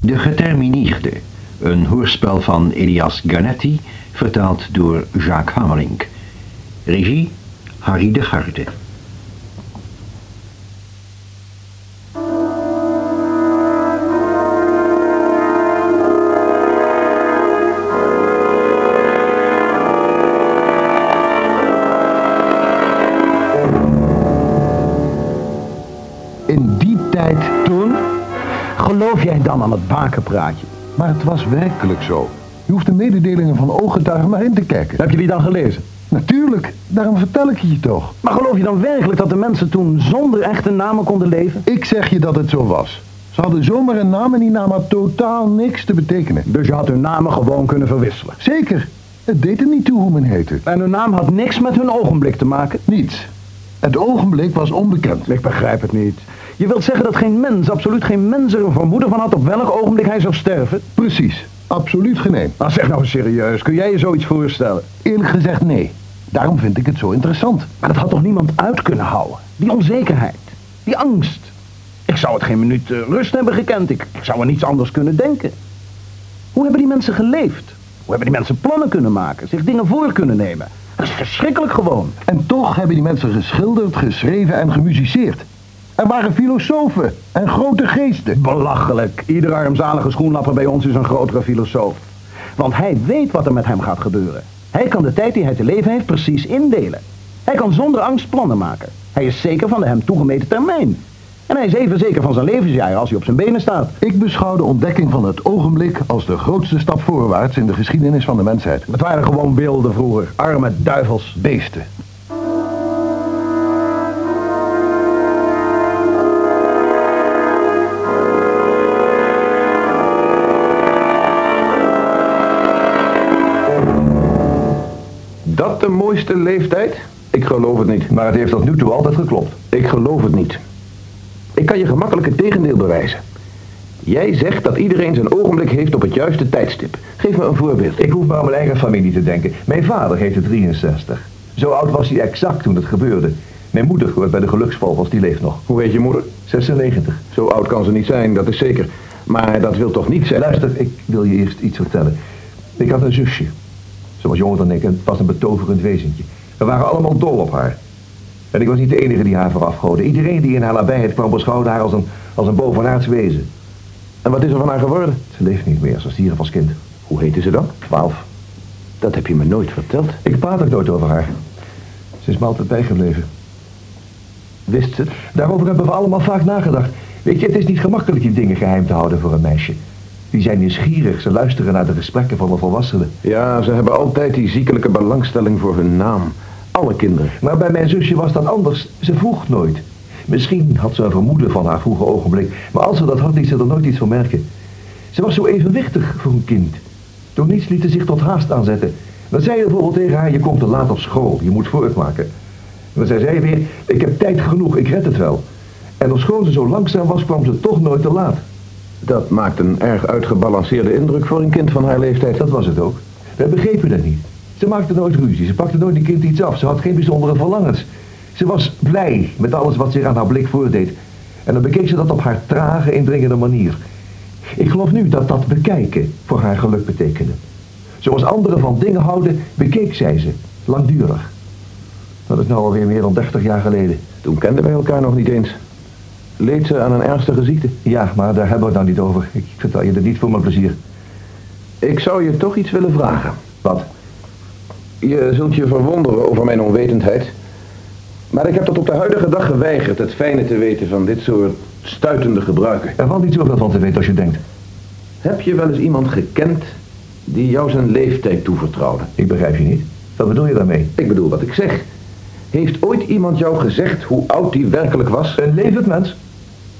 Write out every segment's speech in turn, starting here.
De Geterminierde, een hoorspel van Elias Garnetti, vertaald door Jacques Hamelink. Regie Harry de Garde. Geloof jij dan aan het bakenpraatje? Maar het was werkelijk zo. Je hoeft de mededelingen van ooggetuigen maar in te kijken. Heb je die dan gelezen? Natuurlijk, daarom vertel ik het je toch. Maar geloof je dan werkelijk dat de mensen toen zonder echte namen konden leven? Ik zeg je dat het zo was. Ze hadden zomaar een naam en die naam had totaal niks te betekenen. Dus je had hun namen gewoon kunnen verwisselen. Zeker, het deed er niet toe hoe men heette. En hun naam had niks met hun ogenblik te maken? Niets. Het ogenblik was onbekend. Ik begrijp het niet. Je wilt zeggen dat geen mens, absoluut geen mens er een vermoeden van had op welk ogenblik hij zou sterven? Precies, absoluut geen een. Nou, zeg nou serieus. Kun jij je zoiets voorstellen? Eerlijk gezegd nee. Daarom vind ik het zo interessant. Maar dat had toch niemand uit kunnen houden? Die onzekerheid, die angst. Ik zou het geen minuut eh, rust hebben gekend. Ik, ik zou er niets anders kunnen denken. Hoe hebben die mensen geleefd? Hoe hebben die mensen plannen kunnen maken? Zich dingen voor kunnen nemen? Dat is verschrikkelijk gewoon. En toch hebben die mensen geschilderd, geschreven en gemusiceerd. Er waren filosofen en grote geesten. Belachelijk. Iedere armzalige schoenlapper bij ons is een grotere filosoof. Want hij weet wat er met hem gaat gebeuren. Hij kan de tijd die hij te leven heeft precies indelen. Hij kan zonder angst plannen maken. Hij is zeker van de hem toegemeten termijn. En hij is even zeker van zijn levensjaar als hij op zijn benen staat. Ik beschouw de ontdekking van het ogenblik als de grootste stap voorwaarts in de geschiedenis van de mensheid. Het waren gewoon beelden vroeger. Arme duivels. Beesten. De mooiste leeftijd? Ik geloof het niet. Maar het heeft tot nu toe altijd geklopt. Ik geloof het niet. Ik kan je gemakkelijk het tegendeel bewijzen. Jij zegt dat iedereen zijn ogenblik heeft op het juiste tijdstip. Geef me een voorbeeld. Ik hoef maar aan mijn eigen familie te denken. Mijn vader heette 63. Zo oud was hij exact toen het gebeurde. Mijn moeder hoort bij de geluksvogels, die leeft nog. Hoe weet je moeder? 96. Zo oud kan ze niet zijn, dat is zeker. Maar dat wil toch niet zeggen... Luister, ik wil je eerst iets vertellen. Ik had een zusje. Ze was jonger dan ik en het was een betoverend wezentje. We waren allemaal dol op haar. En ik was niet de enige die haar verafgoodde. Iedereen die in haar nabijheid kwam beschouwde haar als een, als een bovenaards wezen. En wat is er van haar geworden? Ze leeft niet meer, ze stierf als kind. Hoe heette ze dan? Twaalf. Dat heb je me nooit verteld. Ik praat ook nooit over haar. Ze is me altijd bijgebleven. Wist ze? Daarover hebben we allemaal vaak nagedacht. Weet je, het is niet gemakkelijk die dingen geheim te houden voor een meisje. Die zijn nieuwsgierig, ze luisteren naar de gesprekken van de volwassenen. Ja, ze hebben altijd die ziekelijke belangstelling voor hun naam. Alle kinderen. Maar bij mijn zusje was dat anders. Ze vroeg nooit. Misschien had ze een vermoeden van haar vroege ogenblik, maar als ze dat had, liet ze er nooit iets van merken. Ze was zo evenwichtig voor een kind. Door niets liet ze zich tot haast aanzetten. Dan zei je bijvoorbeeld tegen haar, je komt te laat op school, je moet voortmaken. En dan zei zij weer, ik heb tijd genoeg, ik red het wel. En ofschoon ze zo langzaam was, kwam ze toch nooit te laat. Dat maakt een erg uitgebalanceerde indruk voor een kind van haar leeftijd. Dat was het ook. We begrepen dat niet. Ze maakte nooit ruzie, ze pakte nooit een kind iets af, ze had geen bijzondere verlangens. Ze was blij met alles wat zich aan haar blik voordeed. En dan bekeek ze dat op haar trage, indringende manier. Ik geloof nu dat dat bekijken voor haar geluk betekende. Zoals anderen van dingen houden, bekeek zij ze, langdurig. Dat is nou alweer meer dan 30 jaar geleden. Toen kenden wij elkaar nog niet eens. Leed ze aan een ernstige ziekte? Ja, maar daar hebben we het nou niet over. Ik vertel je het niet voor mijn plezier. Ik zou je toch iets willen vragen. Wat? Je zult je verwonderen over mijn onwetendheid. Maar ik heb tot op de huidige dag geweigerd het fijne te weten van dit soort stuitende gebruiken. Er valt niet zoveel van te weten als je denkt. Heb je wel eens iemand gekend die jou zijn leeftijd toevertrouwde? Ik begrijp je niet. Wat bedoel je daarmee? Ik bedoel wat ik zeg. Heeft ooit iemand jou gezegd hoe oud die werkelijk was? Een levend mens.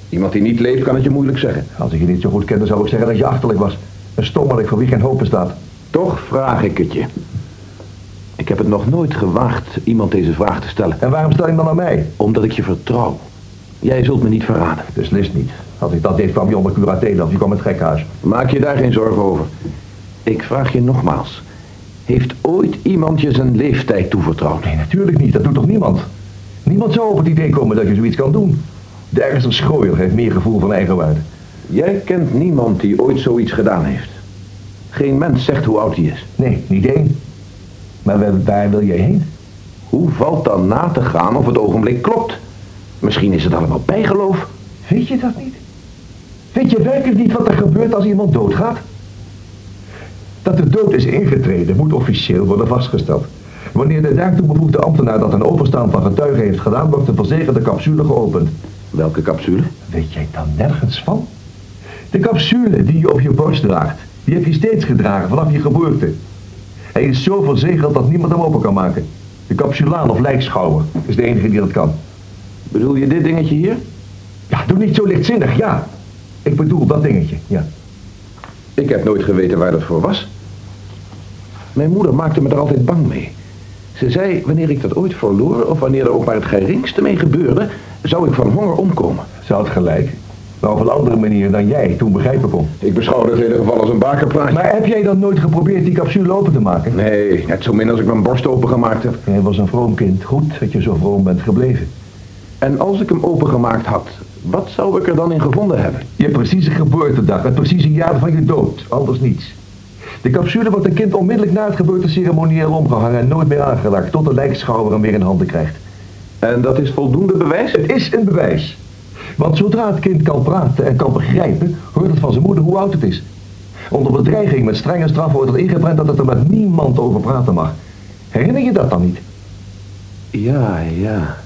Iemand die niet leeft kan het je moeilijk zeggen. Als ik je niet zo goed kende, zou ik zeggen dat je achterlijk was. Een stommerik voor wie geen hoop bestaat. Toch vraag ik het je. Ik heb het nog nooit gewaagd iemand deze vraag te stellen. En waarom stel je hem dan aan mij? Omdat ik je vertrouw. Jij zult me niet verraden. Beslist niet. Als ik dat deed, kwam je onder curatele of je kwam het gekhuis. Maak je daar geen zorgen over. Ik vraag je nogmaals. Heeft ooit iemand je zijn leeftijd toevertrouwd? Nee, natuurlijk niet. Dat doet toch niemand? Niemand zou op het idee komen dat je zoiets kan doen. De ergste schooier heeft meer gevoel van eigenwaarde. Jij kent niemand die ooit zoiets gedaan heeft. Geen mens zegt hoe oud hij is. Nee, niet één. Maar waar, wil jij heen? Hoe valt dan na te gaan of het ogenblik klopt? Misschien is het allemaal bijgeloof. Weet je dat niet? Weet je werkelijk niet wat er gebeurt als iemand doodgaat? Dat de dood is ingetreden moet officieel worden vastgesteld. Wanneer de daartoe bevoegde ambtenaar dat een overstaan van getuigen heeft gedaan, wordt de verzegelde capsule geopend. Welke capsule? Weet jij dan nergens van? De capsule die je op je borst draagt, die heb je steeds gedragen vanaf je geboorte. Hij is zo verzegeld dat niemand hem open kan maken. De capsulaan of lijkschouwer is de enige die dat kan. Bedoel je dit dingetje hier? Ja, doe niet zo lichtzinnig, ja. Ik bedoel dat dingetje, ja. Ik heb nooit geweten waar dat voor was. Mijn moeder maakte me er altijd bang mee. Ze zei, wanneer ik dat ooit verloor, of wanneer er ook maar het geringste mee gebeurde, zou ik van honger omkomen. Ze had gelijk. Maar op een andere manier dan jij toen begrijpen kon. Ik beschouw het in ieder geval als een bakerplaatje. Maar heb jij dan nooit geprobeerd die capsule open te maken? Nee, net zo min als ik mijn borst opengemaakt heb. Jij was een vroom kind. Goed dat je zo vroom bent gebleven. En als ik hem opengemaakt had, wat zou ik er dan in gevonden hebben? Je precieze geboortedag, het precieze jaar van je dood. Anders niets. De capsule wordt een kind onmiddellijk na het geboorteceremonieel omgehangen en nooit meer aangeraakt, tot de lijkschouwer hem weer in handen krijgt. En dat is voldoende bewijs? Het is een bewijs. Want zodra het kind kan praten en kan begrijpen, hoort het van zijn moeder hoe oud het is. Onder bedreiging met strenge straf wordt er ingeprent dat het er met niemand over praten mag. Herinner je dat dan niet? Ja, ja.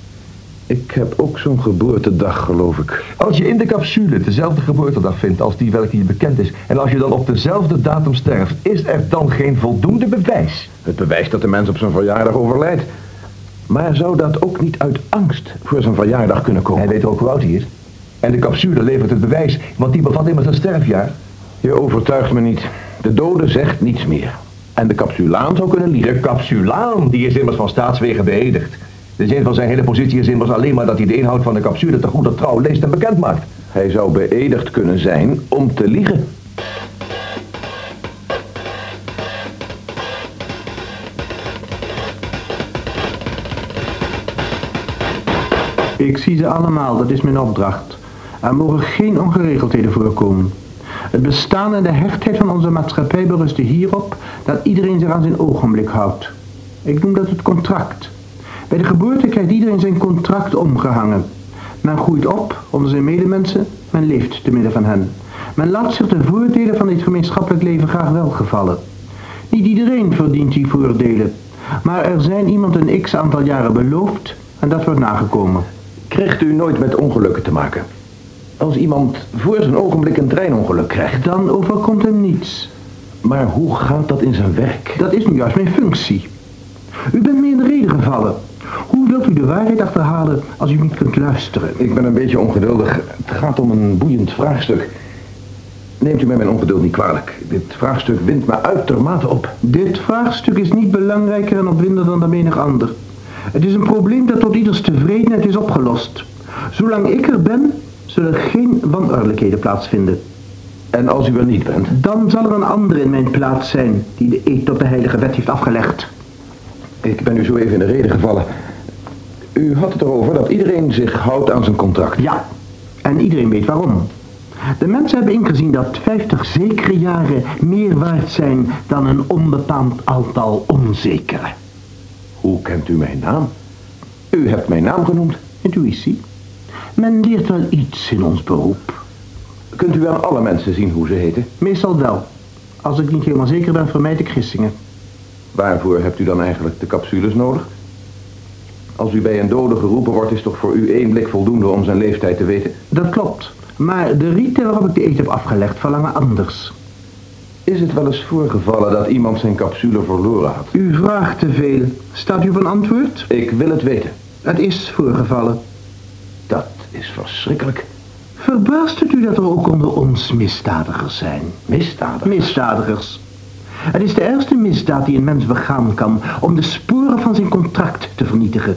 Ik heb ook zo'n geboortedag, geloof ik. Als je in de capsule dezelfde geboortedag vindt als die welke je bekend is... en als je dan op dezelfde datum sterft, is er dan geen voldoende bewijs? Het bewijst dat de mens op zijn verjaardag overlijdt. Maar zou dat ook niet uit angst voor zijn verjaardag kunnen komen? Hij weet ook hoe oud hij is. En de capsule levert het bewijs, want die bevat immers een sterfjaar. Je overtuigt me niet. De dode zegt niets meer. En de capsulaan zou kunnen liegen. De capsulaan, die is immers van staatswegen beëdigd. De zin van zijn hele positie is immers alleen maar dat hij de inhoud van de capsule te goede trouw leest en bekend maakt. Hij zou beëdigd kunnen zijn om te liegen. Ik zie ze allemaal, dat is mijn opdracht. Er mogen geen ongeregeldheden voorkomen. Het bestaan en de hechtheid van onze maatschappij berusten hierop dat iedereen zich aan zijn ogenblik houdt. Ik noem dat het contract. Bij de geboorte krijgt iedereen zijn contract omgehangen. Men groeit op onder zijn medemensen, men leeft te midden van hen. Men laat zich de voordelen van dit gemeenschappelijk leven graag welgevallen. Niet iedereen verdient die voordelen, maar er zijn iemand een x aantal jaren beloofd en dat wordt nagekomen. Krijgt u nooit met ongelukken te maken? Als iemand voor zijn ogenblik een treinongeluk krijgt. Dan overkomt hem niets. Maar hoe gaat dat in zijn werk? Dat is nu juist mijn functie. U bent me in de reden gevallen. Hoe wilt u de waarheid achterhalen als u niet kunt luisteren? Ik ben een beetje ongeduldig. Het gaat om een boeiend vraagstuk. Neemt u mij mijn ongeduld niet kwalijk. Dit vraagstuk wint me uitermate op. Dit vraagstuk is niet belangrijker en opwindender dan de menig ander. Het is een probleem dat tot ieders tevredenheid is opgelost. Zolang ik er ben, zullen geen wanordelijkheden plaatsvinden. En als u er niet bent? Dan zal er een ander in mijn plaats zijn die de eed tot de heilige wet heeft afgelegd. Ik ben u zo even in de reden gevallen. U had het erover dat iedereen zich houdt aan zijn contract. Ja, en iedereen weet waarom. De mensen hebben ingezien dat 50 zekere jaren meer waard zijn dan een onbepaald aantal onzekere. Hoe kent u mijn naam? U hebt mijn naam genoemd. Intuïtie. Men leert wel iets in ons beroep. Kunt u aan alle mensen zien hoe ze heten? Meestal wel. Als ik niet helemaal zeker ben, vermijd ik gissingen. Waarvoor hebt u dan eigenlijk de capsules nodig? Als u bij een dode geroepen wordt, is toch voor u één blik voldoende om zijn leeftijd te weten? Dat klopt. Maar de rieten waarop ik de eet heb afgelegd verlangen anders. Is het wel eens voorgevallen dat iemand zijn capsule verloren had? U vraagt te veel. Staat u op een antwoord? Ik wil het weten. Het is voorgevallen. Dat is verschrikkelijk. Verbaast het u dat er ook onder ons misdadigers zijn? Misdadigers? Misdadigers. Het is de ergste misdaad die een mens begaan kan om de sporen van zijn contract te vernietigen.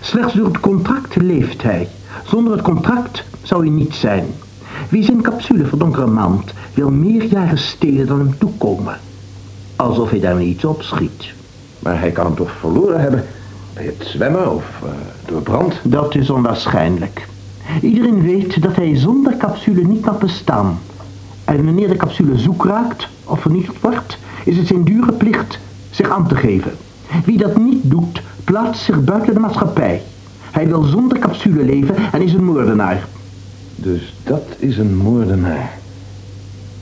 Slechts door het contract leeft hij. Zonder het contract zou hij niet zijn. Wie zijn capsule verdonkere maand wil meer jaren stelen dan hem toekomen. Alsof hij daarmee iets opschiet. Maar hij kan hem toch verloren hebben? Bij het zwemmen of uh, door brand? Dat is onwaarschijnlijk. Iedereen weet dat hij zonder capsule niet kan bestaan. En wanneer de capsule zoek raakt of vernietigd wordt, is het zijn dure plicht zich aan te geven. Wie dat niet doet, plaatst zich buiten de maatschappij. Hij wil zonder capsule leven en is een moordenaar. Dus dat is een moordenaar.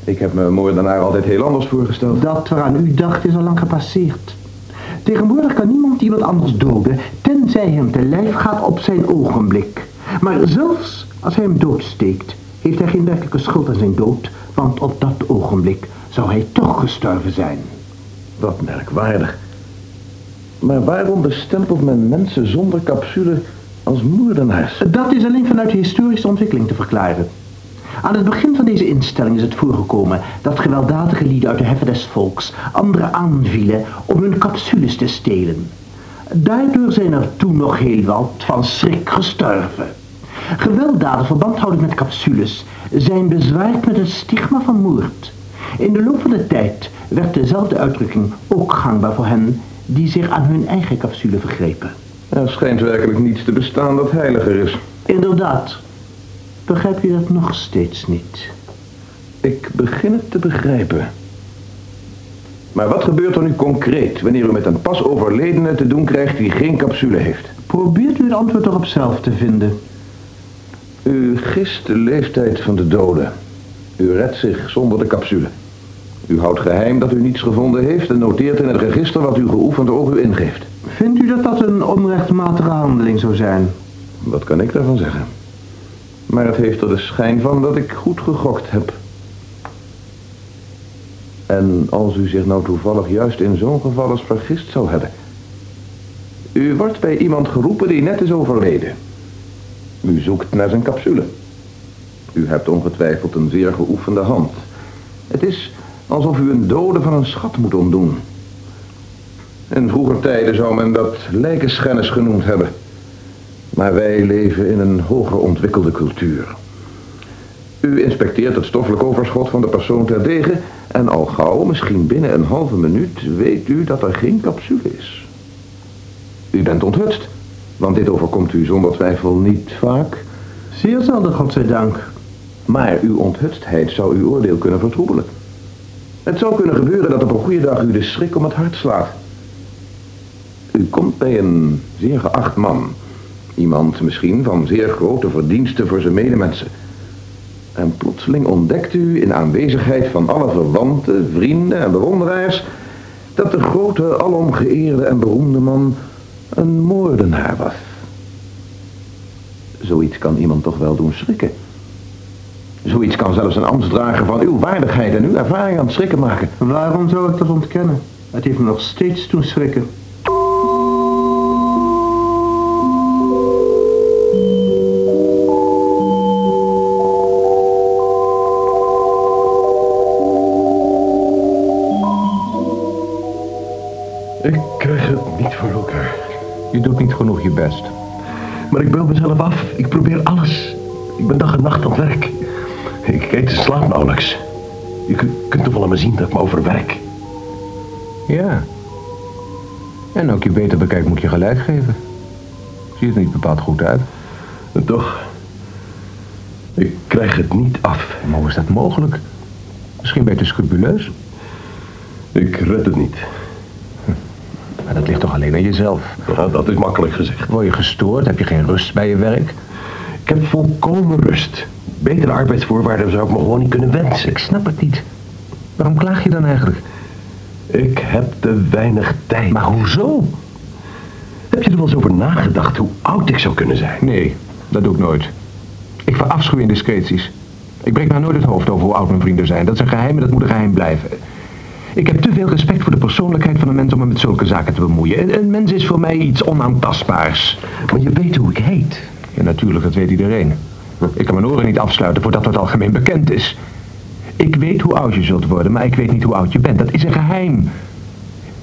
Ik heb me een moordenaar altijd heel anders voorgesteld. Dat waaraan u dacht is al lang gepasseerd. Tegenwoordig kan niemand iemand anders doden, tenzij hem te lijf gaat op zijn ogenblik. Maar zelfs als hij hem doodsteekt, heeft hij geen werkelijke schuld aan zijn dood, want op dat ogenblik zou hij toch gestorven zijn. Wat merkwaardig. Maar waarom bestempelt men mensen zonder capsule als moordenaars? Dat is alleen vanuit de historische ontwikkeling te verklaren. Aan het begin van deze instelling is het voorgekomen dat gewelddadige lieden uit de heffen des volks anderen aanvielen om hun capsules te stelen. Daardoor zijn er toen nog heel wat van schrik gestorven. Gewelddaden verband houden met capsules zijn bezwaard met het stigma van moord. In de loop van de tijd werd dezelfde uitdrukking ook gangbaar voor hen die zich aan hun eigen capsule vergrepen. Er schijnt werkelijk niets te bestaan dat heiliger is. Inderdaad. Begrijp je dat nog steeds niet? Ik begin het te begrijpen. Maar wat gebeurt er nu concreet wanneer u met een pas overledene te doen krijgt die geen capsule heeft? Probeert u het antwoord erop zelf te vinden. U gist de leeftijd van de doden. U redt zich zonder de capsule. U houdt geheim dat u niets gevonden heeft en noteert in het register wat u geoefend over u ingeeft. Vindt u dat dat een onrechtmatige handeling zou zijn? Wat kan ik daarvan zeggen? Maar het heeft er de schijn van dat ik goed gegokt heb. En als u zich nou toevallig juist in zo'n geval eens vergist zou hebben. U wordt bij iemand geroepen die net is overleden. U zoekt naar zijn capsule. U hebt ongetwijfeld een zeer geoefende hand. Het is alsof u een dode van een schat moet ontdoen. In vroeger tijden zou men dat lijkenschennis genoemd hebben. Maar wij leven in een hoger ontwikkelde cultuur. U inspecteert het stoffelijk overschot van de persoon ter degen... en al gauw, misschien binnen een halve minuut, weet u dat er geen capsule is. U bent onthutst, want dit overkomt u zonder twijfel niet vaak. Zeer zelden, godzijdank. Maar uw onthutstheid zou uw oordeel kunnen vertroebelen. Het zou kunnen gebeuren dat op een goede dag u de schrik om het hart slaat. U komt bij een zeer geacht man... Iemand misschien van zeer grote verdiensten voor zijn medemensen. En plotseling ontdekt u in aanwezigheid van alle verwanten, vrienden en bewonderaars... dat de grote, alom geëerde en beroemde man een moordenaar was. Zoiets kan iemand toch wel doen schrikken. Zoiets kan zelfs een ambtsdrager van uw waardigheid en uw ervaring aan het schrikken maken. Waarom zou ik dat ontkennen? Het heeft me nog steeds doen schrikken. Ik krijg het niet voor elkaar. Je doet niet genoeg je best. Maar ik beeld mezelf af. Ik probeer alles. Ik ben dag en nacht aan het werk. Ik eet en slaap nauwelijks. Je kunt, toch wel aan me zien dat ik me overwerk. Ja. En ook je beter bekijkt moet je gelijk geven. Ziet er niet bepaald goed uit. En toch, ik krijg het niet af. Maar hoe is dat mogelijk? Misschien ben je te scrupuleus. Ik red het niet. Maar dat ligt toch alleen aan jezelf. Ja, dat is makkelijk gezegd. Word je gestoord? Heb je geen rust bij je werk? Ik heb volkomen rust. Betere arbeidsvoorwaarden zou ik me gewoon niet kunnen wensen. Ik snap het niet. Waarom klaag je dan eigenlijk? Ik heb te weinig tijd. Maar hoezo? Heb je er wel eens over nagedacht hoe oud ik zou kunnen zijn? Nee, dat doe ik nooit. Ik verafschuw indiscreties. Ik breek daar nooit het hoofd over hoe oud mijn vrienden zijn. Dat is een geheim en dat moet een geheim blijven. Ik heb te veel respect voor de persoonlijkheid van een mens om me met zulke zaken te bemoeien. Een, een mens is voor mij iets onaantastbaars. Maar je weet hoe ik heet. Ja, natuurlijk, dat weet iedereen. Ik kan mijn oren niet afsluiten voordat het algemeen bekend is. Ik weet hoe oud je zult worden, maar ik weet niet hoe oud je bent. Dat is een geheim.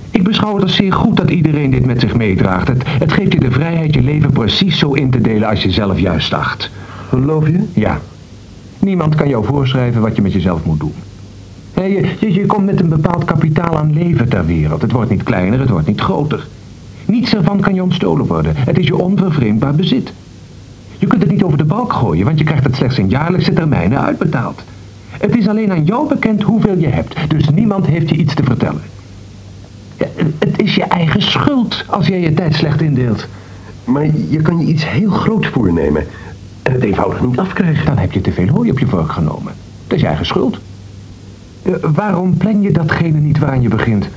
Ik beschouw het als zeer goed dat iedereen dit met zich meedraagt. Het, het geeft je de vrijheid je leven precies zo in te delen als je zelf juist acht. Geloof je? Ja. Niemand kan jou voorschrijven wat je met jezelf moet doen. Je, je, je komt met een bepaald kapitaal aan leven ter wereld. Het wordt niet kleiner, het wordt niet groter. Niets ervan kan je ontstolen worden. Het is je onvervreemdbaar bezit. Je kunt het niet over de balk gooien, want je krijgt het slechts in jaarlijkse termijnen uitbetaald. Het is alleen aan jou bekend hoeveel je hebt, dus niemand heeft je iets te vertellen. Ja, het is je eigen schuld als jij je tijd slecht indeelt. Maar je kan je iets heel groots voornemen en het eenvoudig niet afkrijgen. Dan heb je te veel hooi op je vork genomen. Dat is je eigen schuld. Eh, waarom plan je datgene niet waaraan je begint?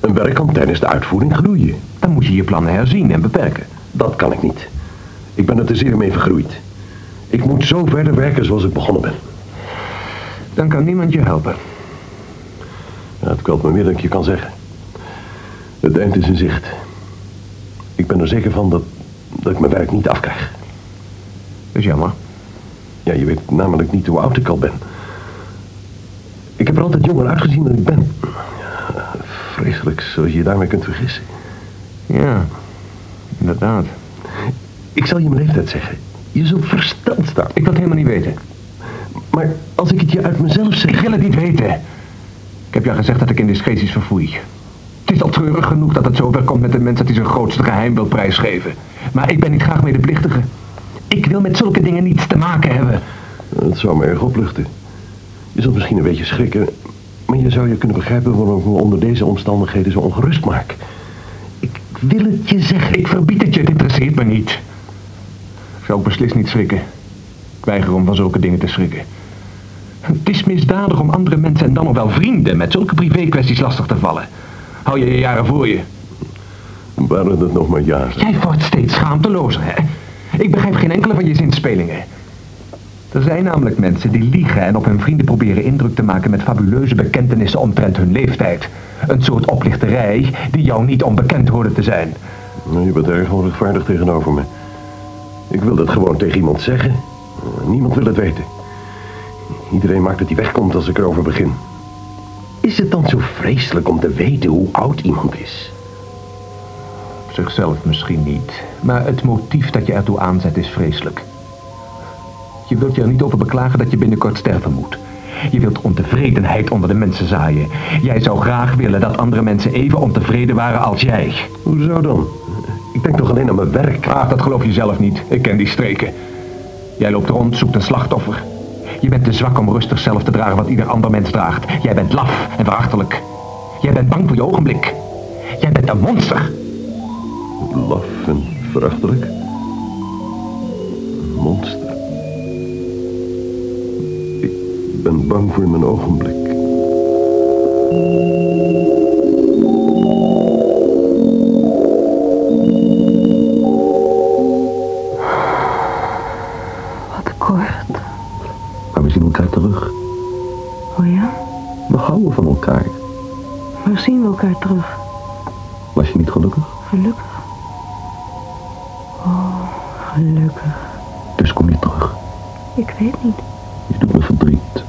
Een werk kan tijdens de uitvoering groeien. Dan moet je je plannen herzien en beperken. Dat kan ik niet. Ik ben er te zeer mee vergroeid. Ik moet zo verder werken zoals ik begonnen ben. Dan kan niemand je helpen. Ja, het kwelt me meer dan ik je kan zeggen. Het eind is in zicht. Ik ben er zeker van dat, dat ik mijn werk niet afkrijg. Dat is jammer. Ja, je weet namelijk niet hoe oud ik al ben. Ik heb er altijd jonger uitgezien dan ik ben. Ja, vreselijk, zoals je je daarmee kunt vergissen. Ja, inderdaad. Ik zal je mijn leeftijd zeggen. Je zult versteld staan. Ik wil het helemaal niet weten. Maar als ik het je uit mezelf zeg... Ik wil het niet weten. Ik heb jou gezegd dat ik indiscreties verfoei. Het is al treurig genoeg dat het zover komt met de mens dat hij zijn grootste geheim wil prijsgeven. Maar ik ben niet graag medeplichtige. Ik wil met zulke dingen niets te maken hebben. Dat zou me erg opluchten. Je zult misschien een beetje schrikken, maar je zou je kunnen begrijpen waarom ik me onder deze omstandigheden zo ongerust maak. Ik wil het je zeggen. Ik verbied het je, het interesseert me niet. Zou ook beslist niet schrikken. Ik weiger om van zulke dingen te schrikken. Het is misdadig om andere mensen en dan nog wel vrienden met zulke privé-kwesties lastig te vallen. Hou je je jaren voor je. Waren het nog maar jaren? Jij wordt steeds schaamtelozer, hè? Ik begrijp geen enkele van je zinspelingen. Er zijn namelijk mensen die liegen en op hun vrienden proberen indruk te maken met fabuleuze bekentenissen omtrent hun leeftijd. Een soort oplichterij die jou niet onbekend hoorde te zijn. Je bent erg onrechtvaardig tegenover me. Ik wil dat gewoon tegen iemand zeggen. Niemand wil het weten. Iedereen maakt dat hij wegkomt als ik erover begin. Is het dan zo vreselijk om te weten hoe oud iemand is? Op zichzelf misschien niet, maar het motief dat je ertoe aanzet is vreselijk. Je wilt je er niet over beklagen dat je binnenkort sterven moet. Je wilt ontevredenheid onder de mensen zaaien. Jij zou graag willen dat andere mensen even ontevreden waren als jij. Hoezo dan? Ik denk toch alleen aan mijn werk. Ach, dat geloof je zelf niet. Ik ken die streken. Jij loopt rond, zoekt een slachtoffer. Je bent te zwak om rustig zelf te dragen wat ieder ander mens draagt. Jij bent laf en verachtelijk. Jij bent bang voor je ogenblik. Jij bent een monster. Laf en verachtelijk. Een monster. Ik ben bang voor mijn ogenblik. Elkaar terug. Oh ja? We houden van elkaar. Maar zien we elkaar terug? Was je niet gelukkig? Gelukkig? Oh, gelukkig. Dus kom je terug. Ik weet niet. Je doet me verdriet.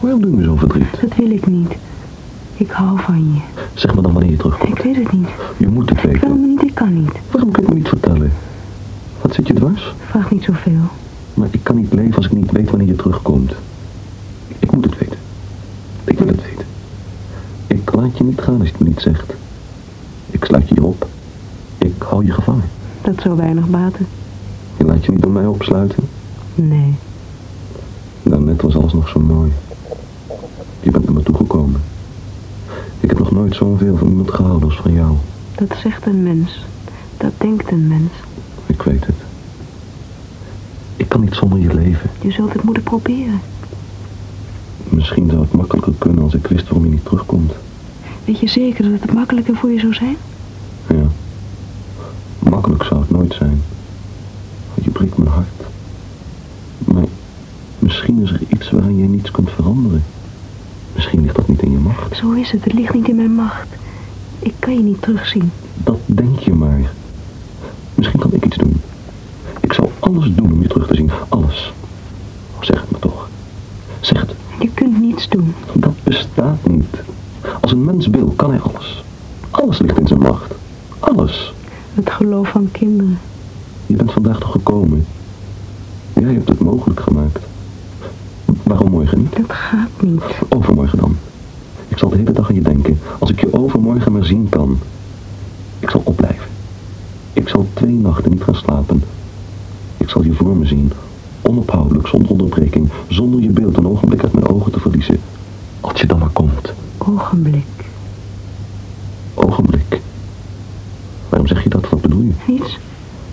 Waarom doe je me zo verdriet? Dat wil ik niet. Ik hou van je. Zeg me dan wanneer je terugkomt. Ik weet het niet. Je moet het Ik wil weten. me niet, ik kan niet. Waarom kun je me niet vertellen? Wat zit je dwars? Vraag niet zoveel. Maar ik kan niet leven als ik niet weet wanneer je terugkomt. Ik moet het weten. Ik wil het weten. Ik laat je niet gaan als je het me niet zegt. Ik sluit je op. Ik hou je gevangen. Dat zou weinig baten. Je laat je niet door mij opsluiten. Nee. Daarnet was alles nog zo mooi. Je bent naar me toegekomen. Ik heb nog nooit zoveel van iemand gehouden als van jou. Dat zegt een mens. Dat denkt een mens. Ik weet het. Ik kan niet zonder je leven. Je zult het moeten proberen. Misschien zou het makkelijker kunnen als ik wist waarom je niet terugkomt. Weet je zeker dat het makkelijker voor je zou zijn? Ja. Makkelijk zou het nooit zijn. Want je breekt mijn hart. Maar misschien is er iets waaraan jij niets kunt veranderen. Misschien ligt dat niet in je macht. Zo is het. Het ligt niet in mijn macht. Ik kan je niet terugzien. Dat denk je maar. Misschien kan ik iets doen. Ik zal alles doen om je terug te zien. Alles. Zeg het me toch. Zeg het. Je kunt niets doen. Dat bestaat niet. Als een mens wil, kan hij alles. Alles ligt in zijn macht. Alles. Het geloof van kinderen. Je bent vandaag toch gekomen. Jij hebt het mogelijk gemaakt. Waarom morgen niet? Dat gaat niet. Overmorgen dan. Ik zal de hele dag aan je denken. Als ik je overmorgen maar zien kan. Ik zal opblijven. Ik zal twee nachten niet gaan slapen. Ik zal je voor me zien. Onophoudelijk, zonder onderbreking, zonder je beeld een ogenblik uit mijn ogen te verliezen. Als je dan maar komt. Ogenblik. Ogenblik. Waarom zeg je dat? Wat bedoel je? Niets.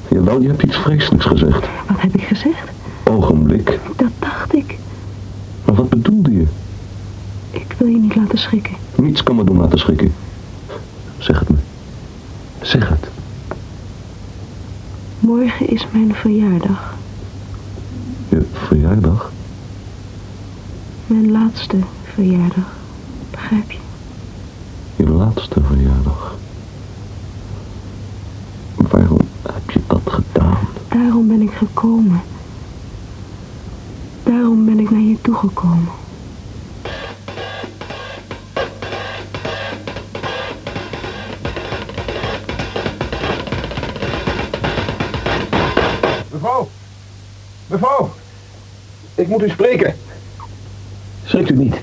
Jawel, je hebt iets vreselijks gezegd. Wat heb ik gezegd? Ogenblik. Dat dacht ik. Maar wat bedoelde je? Ik wil je niet laten schrikken. Niets kan me doen laten schrikken. Zeg het me. Zeg het. Morgen is mijn verjaardag. Je verjaardag? Mijn laatste verjaardag. Begrijp je? Je laatste verjaardag. Waarom heb je dat gedaan? Daarom ben ik gekomen. Daarom ben ik naar je toegekomen. Mevrouw! Mevrouw! Ik moet u spreken. Schrikt u niet.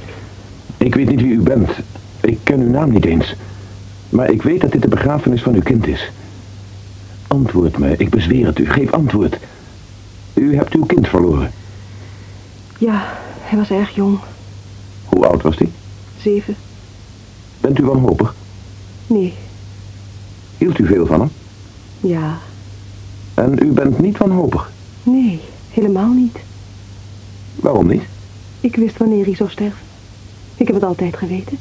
Ik weet niet wie u bent. Ik ken uw naam niet eens. Maar ik weet dat dit de begrafenis van uw kind is. Antwoord me, ik bezweer het u. Geef antwoord. U hebt uw kind verloren. Ja, hij was erg jong. Hoe oud was hij? Zeven. Bent u wanhopig? Nee. Hield u veel van hem? Ja. En u bent niet wanhopig? Nee, helemaal niet. Waarom niet? Ik wist wanneer hij zou sterven. Ik heb het altijd geweten.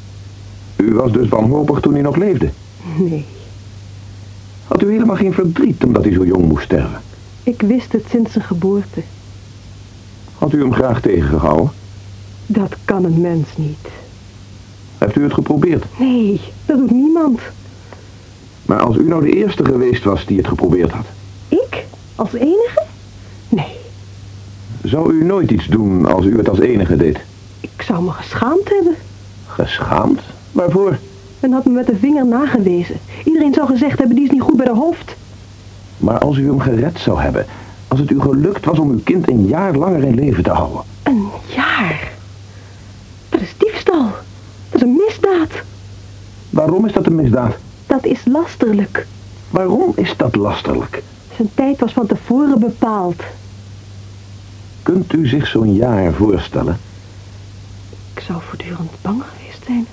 U was dus wanhopig toen hij nog leefde. Nee. Had u helemaal geen verdriet omdat hij zo jong moest sterven? Ik wist het sinds zijn geboorte. Had u hem graag tegengehouden? Dat kan een mens niet. Hebt u het geprobeerd? Nee, dat doet niemand. Maar als u nou de eerste geweest was die het geprobeerd had, Ik? Als enige? Nee, zou u nooit iets doen als u het als enige deed? Ik zou me geschaamd hebben. Geschaamd? Waarvoor? En had me met de vinger nagewezen. Iedereen zou gezegd hebben, die is niet goed bij de hoofd. Maar als u hem gered zou hebben, als het u gelukt was om uw kind een jaar langer in leven te houden, Een jaar. Dat is diefstal. Dat is een misdaad. waarom is dat een misdaad? Dat is lasterlijk. Waarom is dat lasterlijk? Zijn tijd was van tevoren bepaald. Kunt u zich zo'n jaar voorstellen? Ik zou voortdurend bang geweest zijn.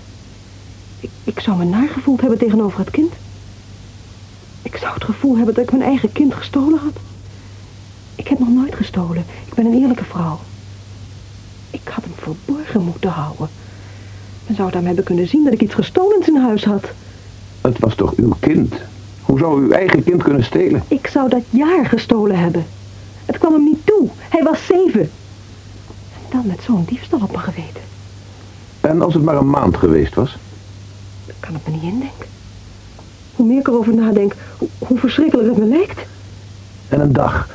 Ik, ik zou me nagevoeld hebben tegenover het kind. Ik zou het gevoel hebben dat ik mijn eigen kind gestolen had. Ik heb nog nooit gestolen. Ik ben een eerlijke vrouw. Ik had hem verborgen moeten houden. Men zou daarmee hebben kunnen zien dat ik iets gestolens in huis had. Het was toch uw kind? Hoe zou u uw eigen kind kunnen stelen? Ik zou dat jaar gestolen hebben. Het kwam hem niet toe. Hij was zeven. En dan met zo'n diefstal op mijn geweten. En als het maar een maand geweest was? Ik kan het me niet indenken. Hoe meer ik erover nadenk, hoe, hoe verschrikkelijk het me lijkt. En een dag.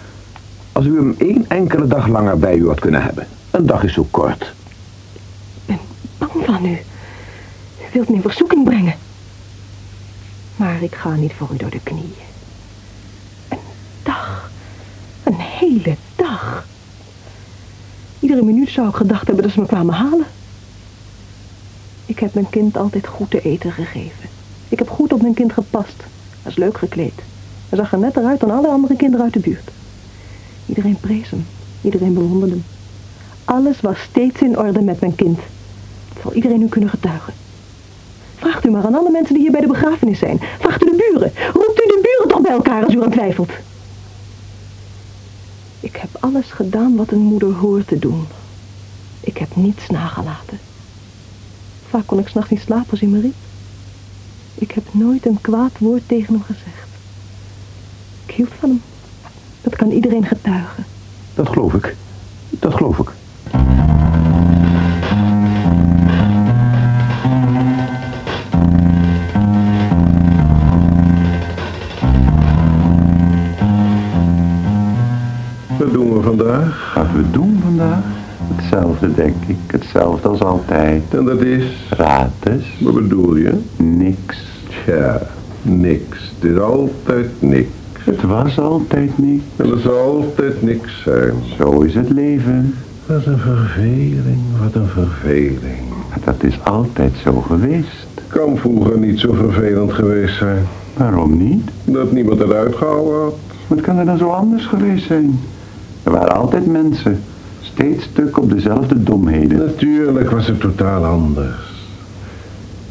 Als u hem één enkele dag langer bij u had kunnen hebben. Een dag is zo kort. Ik ben bang van u. U wilt me in verzoeking brengen. Maar ik ga niet voor u door de knieën. Een dag. Een hele dag. Iedere minuut zou ik gedacht hebben dat ze me kwamen halen. Ik heb mijn kind altijd goed te eten gegeven. Ik heb goed op mijn kind gepast. Hij is leuk gekleed. Hij zag er netter uit dan alle andere kinderen uit de buurt. Iedereen prees hem. Iedereen bewonderde hem. Alles was steeds in orde met mijn kind. Dat zal iedereen u kunnen getuigen. Vraagt u maar aan alle mensen die hier bij de begrafenis zijn. Vraagt u de buren. Roept u de buren toch bij elkaar als u aan twijfelt. Ik heb alles gedaan wat een moeder hoort te doen. Ik heb niets nagelaten. Vaak kon ik s'nachts niet slapen als hij me riep. Ik heb nooit een kwaad woord tegen hem gezegd. Ik hield van hem. Dat kan iedereen getuigen. Dat geloof ik. Dat geloof ik. Wat doen we vandaag? Wat we doen vandaag? Hetzelfde, denk ik. Hetzelfde als altijd. En dat is... Raad eens. Wat bedoel je? Niks. Tja, niks. Het is altijd niks. Het was altijd niks. En er zal altijd niks zijn. Zo is het leven. Wat een verveling, wat een verveling. Dat is altijd zo geweest. Kan vroeger niet zo vervelend geweest zijn. Waarom niet? Dat niemand het uitgehouden had. Wat kan er dan zo anders geweest zijn? Er waren altijd mensen. Steeds stuk op dezelfde domheden. Natuurlijk was het totaal anders.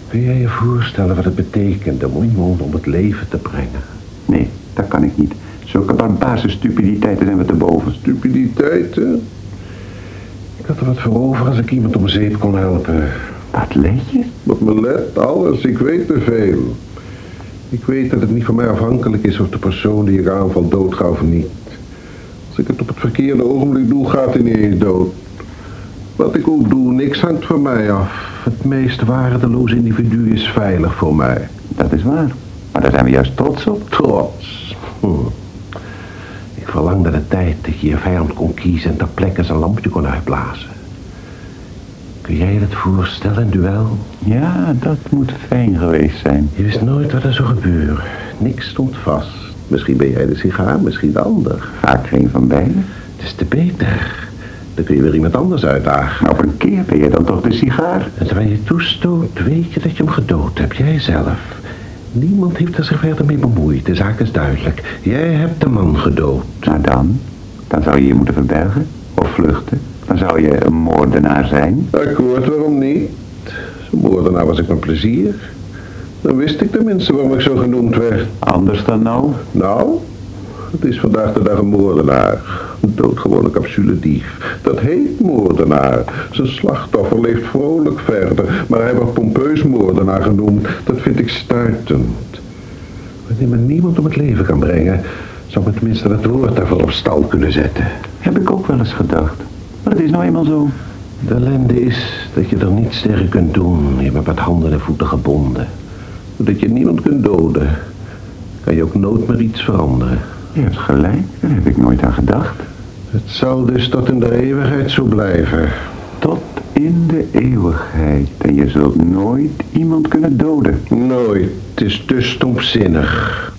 Kun jij je voorstellen wat het betekende om iemand om het leven te brengen? Nee, dat kan ik niet. Zulke barbaarse stupiditeiten zijn we te boven. Stupiditeiten? Ik had er wat voor over als ik iemand om zeep kon helpen. Wat leed je? Wat me let, alles. Ik weet te veel. Ik weet dat het niet van mij afhankelijk is of de persoon die ik aanval doodgaat of niet. Als ik het op het verkeerde ogenblik doe, gaat hij niet eens dood. Wat ik ook doe, niks hangt van mij af. Het meest waardeloze individu is veilig voor mij. Dat is waar. Maar daar zijn we juist trots op. Trots. Hm. Ik verlang naar de tijd dat je je vijand kon kiezen en ter plekke zijn lampje kon uitblazen. Kun jij je dat voorstellen, een duel? Ja, dat moet fijn geweest zijn. Je wist nooit wat er zou gebeuren. Niks stond vast. Misschien ben jij de sigaar, misschien de ander. Vaak geen van beiden. Het is te beter. Dan kun je weer iemand anders uitdagen. Op een keer ben je dan toch de sigaar. En terwijl je toestoot, weet je dat je hem gedood hebt. Jij zelf. Niemand heeft er zich verder mee bemoeid. De zaak is duidelijk. Jij hebt de man gedood. Nou dan, dan zou je je moeten verbergen of vluchten. Dan zou je een moordenaar zijn. Akkoord, waarom niet? Zo'n moordenaar was ik met plezier. Dan wist ik tenminste waarom ik zo genoemd werd. Anders dan nou? Nou, het is vandaag de dag een moordenaar. Een doodgewone capsuledief. Dat heet moordenaar. Zijn slachtoffer leeft vrolijk verder. Maar hij wordt pompeus moordenaar genoemd. Dat vind ik stuitend. Wanneer men niemand om het leven kan brengen... zou men tenminste het woord daarvoor op stal kunnen zetten. Heb ik ook wel eens gedacht. Maar het is nou eenmaal zo. De ellende is dat je er niets tegen kunt doen. Je bent met handen en voeten gebonden. Doordat je niemand kunt doden... kan je ook nooit meer iets veranderen. Je hebt gelijk, daar heb ik nooit aan gedacht. Het zal dus tot in de eeuwigheid zo blijven. Tot in de eeuwigheid. En je zult nooit iemand kunnen doden. Nooit. Het is te stomzinnig.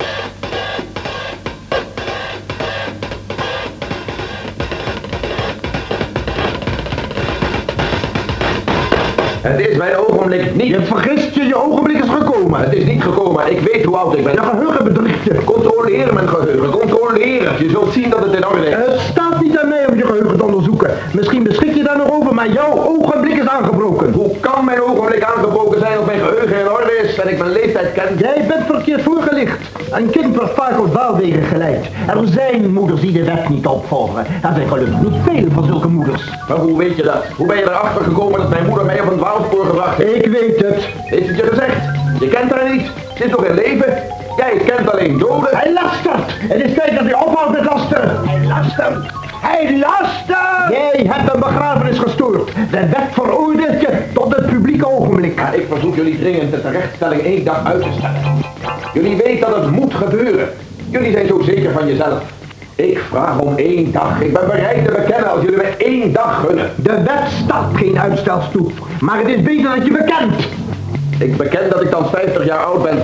Het is mijn ogenblik niet... Je vergist je, je ogenblik is gekomen. Het is niet gekomen. Ik weet hoe oud ik ben. Je geheugen bedriegt je. Controleer mijn geheugen. Controleer het. Je zult zien dat het in orde is. Het staat niet aan mij je geheugen te onderzoeken. Misschien beschik je daar nog over, maar jouw ogenblik is aangebroken. Hoe kan mijn ogenblik aangebroken zijn als mijn geheugen in orde is en ik mijn leeftijd ken? Jij bent verkeerd voorgelicht. Een kind wordt vaak op dwaalwegen geleid. Er zijn moeders die de wet niet opvolgen. Er zijn gelukkig niet veel van zulke moeders. Maar hoe weet je dat? Hoe ben je erachter gekomen dat mijn moeder mij op een dwaalspoor gebracht heeft? Ik weet het. Heeft het je gezegd? Je kent haar niet. Ze is nog in leven. Jij kent alleen doden. Hij lastert. Het is tijd dat hij ophoudt met lasten. Hij lastert. Hij lastert. Jij hebt een begrafenis gestoord. De wet veroordeelt je tot het publieke ogenblik. Maar ik verzoek jullie dringend de terechtstelling één dag uit te stellen. Jullie weten dat het moet gebeuren. Jullie zijn zo zeker van jezelf. Ik vraag om één dag. Ik ben bereid te bekennen als jullie me één dag gunnen. De wet staat geen uitstel toe. Maar het is beter dat je bekent. Ik beken dat ik dan 50 jaar oud ben.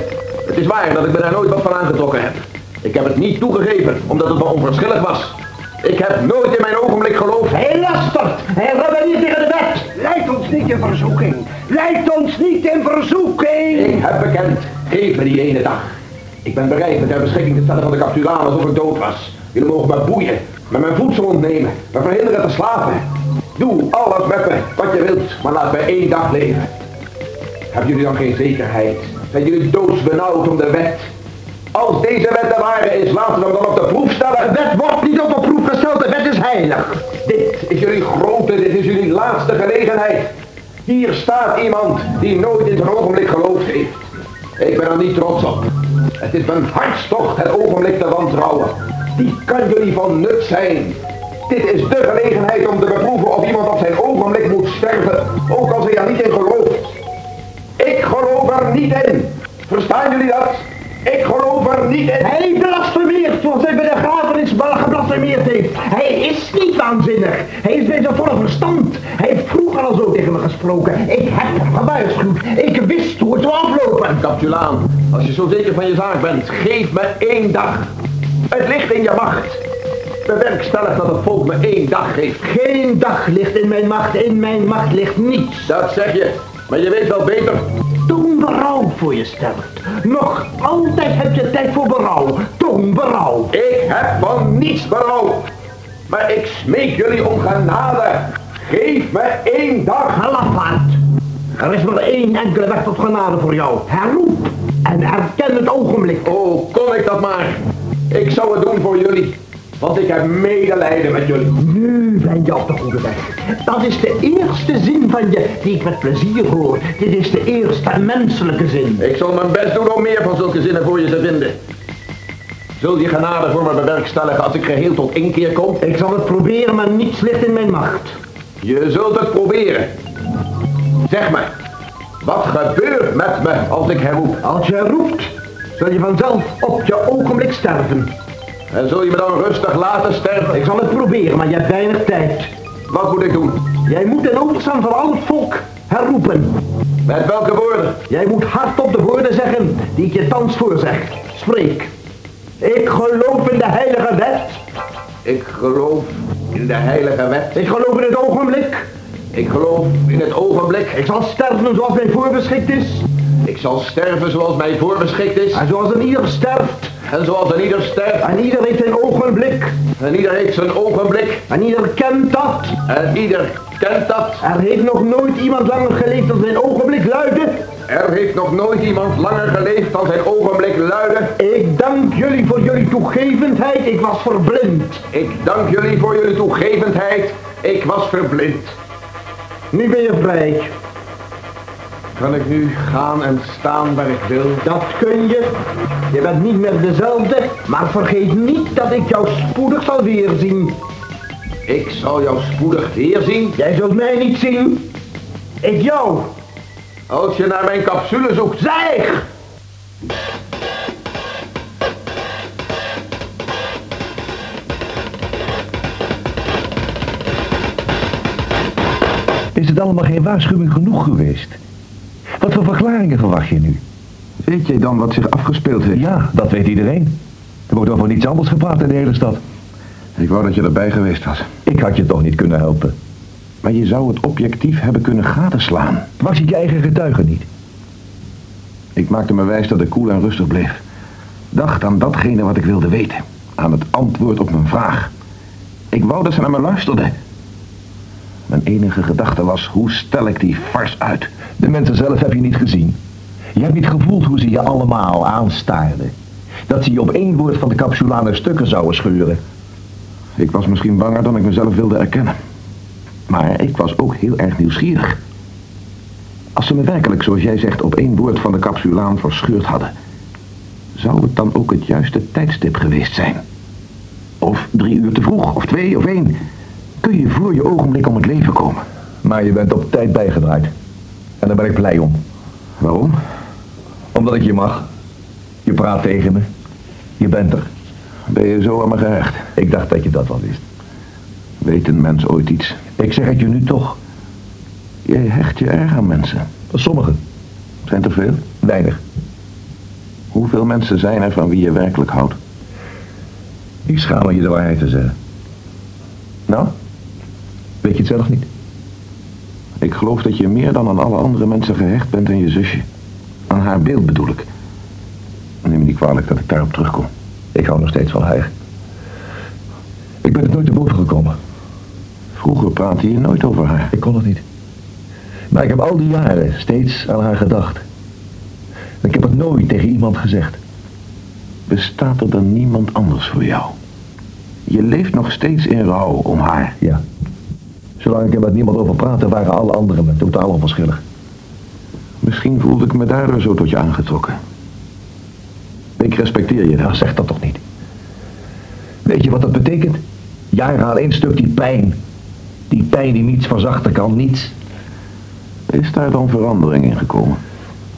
Het is waar dat ik me daar nooit wat van aangetrokken heb. Ik heb het niet toegegeven, omdat het me onverschillig was. Ik heb nooit in mijn ogenblik geloofd. Hij lastert. Hij rebelleert tegen de wet. Leid ons niet in verzoeking. Leid ons niet in verzoeking. Ik heb bekend. Geef me die ene dag. Ik ben bereid me ter beschikking te stellen van de captulaan alsof ik dood was. Jullie mogen me boeien, me mijn voedsel ontnemen, me verhinderen te slapen. Doe alles met me, wat je wilt, maar laat me één dag leven. Hebben jullie dan geen zekerheid? Zijn jullie doodsbenauwd om de wet? Als deze wet de ware is, laten we hem dan op de proef stellen. De wet wordt niet op de proef gesteld. De wet is heilig. Dit is jullie grote, dit is jullie laatste gelegenheid. Hier staat iemand die nooit in zijn ogenblik geloofd heeft. Ik ben er niet trots op. Het is mijn hartstocht het ogenblik te wantrouwen. Die kan jullie van nut zijn. Dit is de gelegenheid om te beproeven of iemand op zijn ogenblik moet sterven, ook als hij er niet in gelooft. Ik geloof er niet in. Verstaan jullie dat? Ik geloof er niet in. Hij blasphemeert zoals hij bij de begrafenisbal geblasphemeerd heeft. Hij is niet waanzinnig. Hij is bij zijn volle verstand. Hij heeft vroeger al zo tegen me gesproken. Ik heb hem gewaarschuwd. Ik wist hoe het zou aflopen. Capitulaan, als je zo zeker van je zaak bent, geef me één dag. Het ligt in je macht. Bewerkstellig dat het volk me één dag geeft. Geen dag ligt in mijn macht. In mijn macht ligt niets. Dat zeg je, maar je weet wel beter. Berouw voor je sterft. Nog altijd heb je tijd voor berouw. Toon berouw. Ik heb van niets berouw. Maar ik smeek jullie om genade. Geef me één dag. Lafaard. Er is maar één enkele weg tot genade voor jou. Herroep en erken het ogenblik. Oh, kon ik dat maar. Ik zou het doen voor jullie. Want ik heb medelijden met jullie. Nu ben je op de goede weg. Dat is de eerste zin van je die ik met plezier hoor. Dit is de eerste menselijke zin. Ik zal mijn best doen om meer van zulke zinnen voor je te vinden. Zul je genade voor me bewerkstelligen als ik geheel tot inkeer kom? Ik zal het proberen, maar niets ligt in mijn macht. Je zult het proberen. Zeg me, wat gebeurt met me als ik herroep? Als je roept, zul je vanzelf op je ogenblik sterven. En zul je me dan rustig laten sterven? Ik zal het proberen, maar je hebt weinig tijd. Wat moet ik doen? Jij moet in overstaan van al het volk herroepen. Met welke woorden? Jij moet hardop de woorden zeggen die ik je thans voorzeg. Spreek. Ik geloof in de heilige wet. Ik geloof in de heilige wet. Ik geloof in het ogenblik. Ik geloof in het ogenblik. Ik zal sterven zoals mij voorbeschikt is. Ik zal sterven zoals mij voorbeschikt is. En zoals een ieder sterft. En zoals een ieder sterft. En ieder heeft zijn ogenblik. En ieder heeft zijn ogenblik. En ieder kent dat. En ieder kent dat. Er heeft nog nooit iemand langer geleefd dan zijn ogenblik luidde. Er heeft nog nooit iemand langer geleefd dan zijn ogenblik luidde. Ik dank jullie voor jullie toegevendheid. Ik was verblind. Ik dank jullie voor jullie toegevendheid. Ik was verblind. Nu ben je vrij. Kan ik nu gaan en staan waar ik wil? Dat kun je. Je bent niet meer dezelfde, maar vergeet niet dat ik jou spoedig zal weerzien. Ik zal jou spoedig weerzien. Jij zult mij niet zien. Ik jou. Als je naar mijn capsule zoekt. Zeg! Is het allemaal geen waarschuwing genoeg geweest? Wat voor verklaringen verwacht je nu? Weet jij dan wat zich afgespeeld heeft? Ja, dat weet iedereen. Er wordt over niets anders gepraat in de hele stad. Ik wou dat je erbij geweest was. Ik had je toch niet kunnen helpen. Maar je zou het objectief hebben kunnen gadeslaan. Was ik je eigen getuige niet? Ik maakte me wijs dat ik koel en rustig bleef. Dacht aan datgene wat ik wilde weten. Aan het antwoord op mijn vraag. Ik wou dat ze naar me luisterden. Mijn enige gedachte was, hoe stel ik die fars uit? De mensen zelf heb je niet gezien. Je hebt niet gevoeld hoe ze je allemaal aanstaarden. Dat ze je op één woord van de capsulanen stukken zouden scheuren. Ik was misschien banger dan ik mezelf wilde erkennen. Maar ik was ook heel erg nieuwsgierig. Als ze me werkelijk, zoals jij zegt, op één woord van de capsulaan verscheurd hadden... zou het dan ook het juiste tijdstip geweest zijn? Of drie uur te vroeg, of twee, of één... kun je voor je ogenblik om het leven komen. Maar je bent op tijd bijgedraaid. En daar ben ik blij om. Waarom? Omdat ik je mag. Je praat tegen me. Je bent er. Ben je zo aan me gehecht? Ik dacht dat je dat wel wist. Weet een mens ooit iets? Ik zeg het je nu toch. Jij hecht je erg aan mensen. Sommigen. Zijn er veel? Weinig. Hoeveel mensen zijn er van wie je werkelijk houdt? Ik schaam me je de waarheid te zeggen. Nou, Weet je het zelf niet? ik geloof dat je meer dan aan alle andere mensen gehecht bent aan je zusje. Aan haar beeld bedoel ik. Neem me niet kwalijk dat ik daarop terugkom. Ik hou nog steeds van haar. Ik ben het nooit te boven gekomen. Vroeger praatte je nooit over haar. Ik kon het niet. Maar ik heb al die jaren steeds aan haar gedacht. En ik heb het nooit tegen iemand gezegd. Bestaat er dan niemand anders voor jou? Je leeft nog steeds in rouw om haar. Ja. Zolang ik er met niemand over praatte, waren alle anderen me totaal onverschillig. Misschien voelde ik me daardoor zo tot je aangetrokken. Ik respecteer je dan. zeg dat toch niet. Weet je wat dat betekent? Jaren aan één stuk die pijn. Die pijn die niets verzachten kan, niets. Is daar dan verandering in gekomen?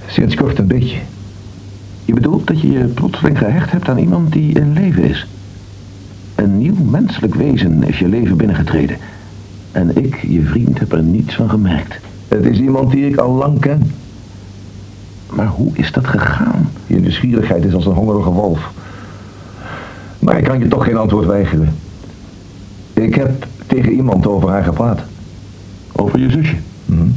Sinds kort een beetje. Je bedoelt dat je je plotseling gehecht hebt aan iemand die in leven is. Een nieuw menselijk wezen is je leven binnengetreden. En ik, je vriend, heb er niets van gemerkt. Het is iemand die ik al lang ken. Maar hoe is dat gegaan? Je nieuwsgierigheid is als een hongerige wolf. Maar ik kan je toch geen antwoord weigeren. Ik heb tegen iemand over haar gepraat. Over je zusje. Hm?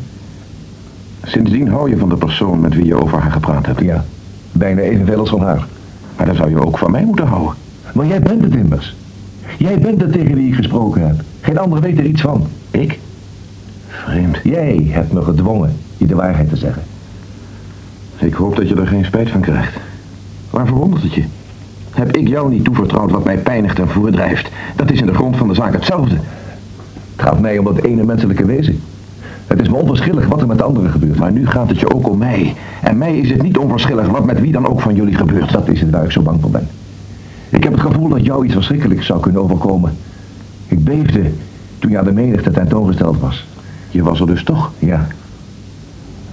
Sindsdien hou je van de persoon met wie je over haar gepraat hebt. Ja, bijna evenveel als van haar. Maar dan zou je ook van mij moeten houden. Maar jij bent het immers. Jij bent er tegen wie ik gesproken heb. Geen ander weet er iets van. Ik? Vreemd. Jij hebt me gedwongen je de waarheid te zeggen. Ik hoop dat je er geen spijt van krijgt. Waar verwondert het je? Heb ik jou niet toevertrouwd wat mij pijnigt en voordrijft? Dat is in de grond van de zaak hetzelfde. Het gaat mij om dat ene menselijke wezen. Het is me onverschillig wat er met de anderen gebeurt. Maar nu gaat het je ook om mij. En mij is het niet onverschillig wat met wie dan ook van jullie gebeurt. Dat is het waar ik zo bang voor ben. Ik heb het gevoel dat jou iets verschrikkelijks zou kunnen overkomen. Ik beefde toen je aan de menigte tentoongesteld was. Je was er dus toch? Ja.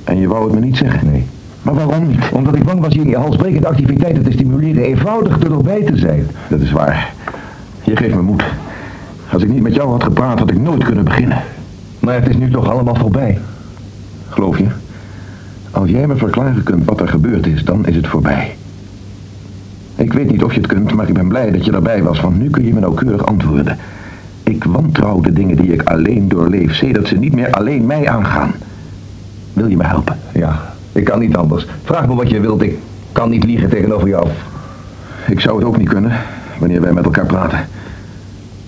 En je wou het me niet zeggen? Nee. Maar waarom niet? Omdat ik bang was je in je halsbrekende activiteiten te stimuleren eenvoudig er nog bij te zijn. Dat is waar. Je geeft me moed. Als ik niet met jou had gepraat, had ik nooit kunnen beginnen. Maar het is nu toch allemaal voorbij. Geloof je? Als jij me verklaren kunt wat er gebeurd is, dan is het voorbij. Ik weet niet of je het kunt, maar ik ben blij dat je erbij was, want nu kun je me nauwkeurig antwoorden. Ik wantrouw de dingen die ik alleen doorleef, dat ze niet meer alleen mij aangaan. Wil je me helpen? Ja, ik kan niet anders. Vraag me wat je wilt, ik kan niet liegen tegenover jou. Ik zou het ook niet kunnen, wanneer wij met elkaar praten.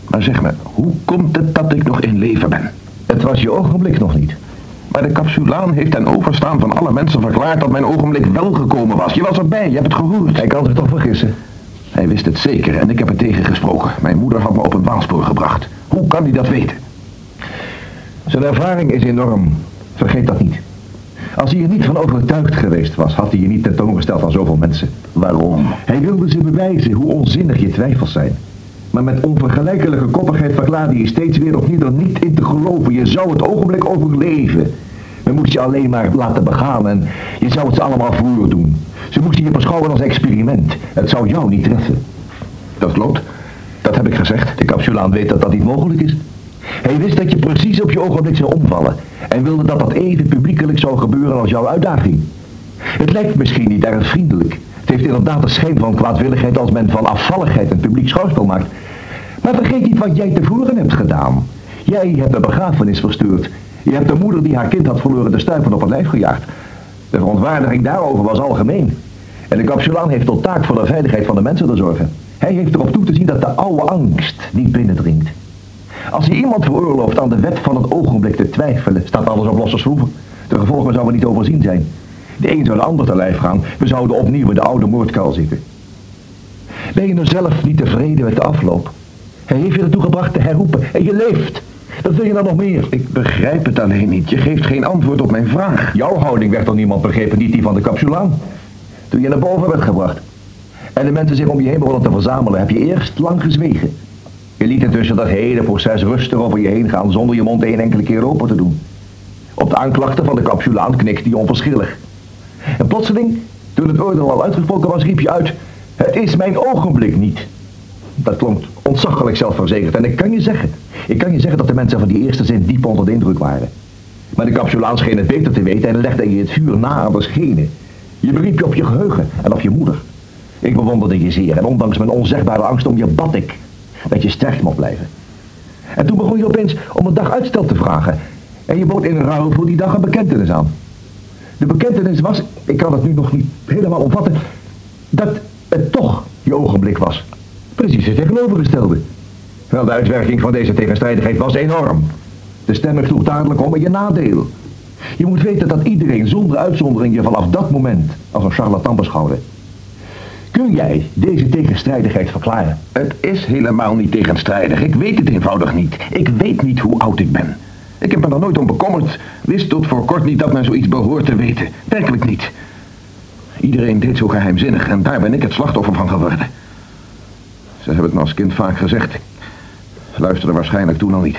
Maar zeg me, hoe komt het dat ik nog in leven ben? Het was je ogenblik nog niet. Maar de capsulaan heeft ten overstaan van alle mensen verklaard dat mijn ogenblik wel gekomen was. Je was erbij, je hebt het gehoord. Hij kan zich toch vergissen? Hij wist het zeker en ik heb het tegengesproken. Mijn moeder had me op een dwaalspoor gebracht. Hoe kan hij dat weten? Zijn ervaring is enorm. Vergeet dat niet. Als hij er niet van overtuigd geweest was, had hij je niet tentoongesteld aan zoveel mensen. Waarom? Hij wilde ze bewijzen hoe onzinnig je twijfels zijn. Maar met onvergelijkelijke koppigheid verklaarde je steeds weer opnieuw er niet in te geloven. Je zou het ogenblik overleven. Men moest je alleen maar laten begaan en je zou het ze allemaal voor doen. Ze moesten je beschouwen als experiment. Het zou jou niet treffen. Dat klopt. Dat heb ik gezegd. De capsulaan weet dat dat niet mogelijk is. Hij wist dat je precies op je ogenblik zou omvallen. En wilde dat dat even publiekelijk zou gebeuren als jouw uitdaging. Het lijkt misschien niet erg vriendelijk. Het heeft inderdaad de schijn van kwaadwilligheid als men van afvalligheid een publiek schouwspel maakt. Maar vergeet niet wat jij tevoren hebt gedaan. Jij hebt de begrafenis verstuurd. Je hebt de moeder die haar kind had verloren de stuipen op het lijf gejaagd. De verontwaardiging daarover was algemeen. En de capsulaan heeft tot taak voor de veiligheid van de mensen te zorgen. Hij heeft erop toe te zien dat de oude angst niet binnendringt. Als je iemand veroorlooft aan de wet van het ogenblik te twijfelen, staat alles op losse schroeven. De gevolgen zouden niet overzien zijn. De een zou de ander te lijf gaan. We zouden opnieuw de oude moordkuil zitten. Ben je nou zelf niet tevreden met de afloop? Hij heeft je ertoe gebracht te herroepen en je leeft. Dat wil je dan nog meer? Ik begrijp het alleen niet. Je geeft geen antwoord op mijn vraag. Jouw houding werd door niemand begrepen, niet die van de capsulaan. Toen je naar boven werd gebracht en de mensen zich om je heen begonnen te verzamelen, heb je eerst lang gezwegen. Je liet intussen dat hele proces rustig over je heen gaan zonder je mond één enkele keer open te doen. Op de aanklachten van de capsulaan knikte hij onverschillig. En plotseling, toen het oordeel al uitgesproken was, riep je uit... Het is mijn ogenblik niet. Dat klonk ontzaglijk zelfverzekerd. En ik kan je zeggen, ik kan je zeggen dat de mensen van die eerste zin diep onder de indruk waren. Maar de capsulaan scheen het beter te weten en legde je het vuur na aan de schenen. Je beriep je op je geheugen en op je moeder. Ik bewonderde je zeer en ondanks mijn onzegbare angst om je bad ik dat je sterk mocht blijven. En toen begon je opeens om een dag uitstel te vragen. En je bood in ruil voor die dag een bekentenis aan. De bekentenis was, ik kan het nu nog niet helemaal omvatten, dat het toch je ogenblik was. Precies het tegenovergestelde. Wel, de uitwerking van deze tegenstrijdigheid was enorm. De stemming sloeg dadelijk om in je nadeel. Je moet weten dat iedereen zonder uitzondering je vanaf dat moment als een charlatan beschouwde. Kun jij deze tegenstrijdigheid verklaren? Het is helemaal niet tegenstrijdig. Ik weet het eenvoudig niet. Ik weet niet hoe oud ik ben. Ik heb me er nooit om bekommerd. Wist tot voor kort niet dat men zoiets behoort te weten. Werkelijk niet. Iedereen deed zo geheimzinnig en daar ben ik het slachtoffer van geworden. Ze hebben het me als kind vaak gezegd. Ik luisterde waarschijnlijk toen al niet.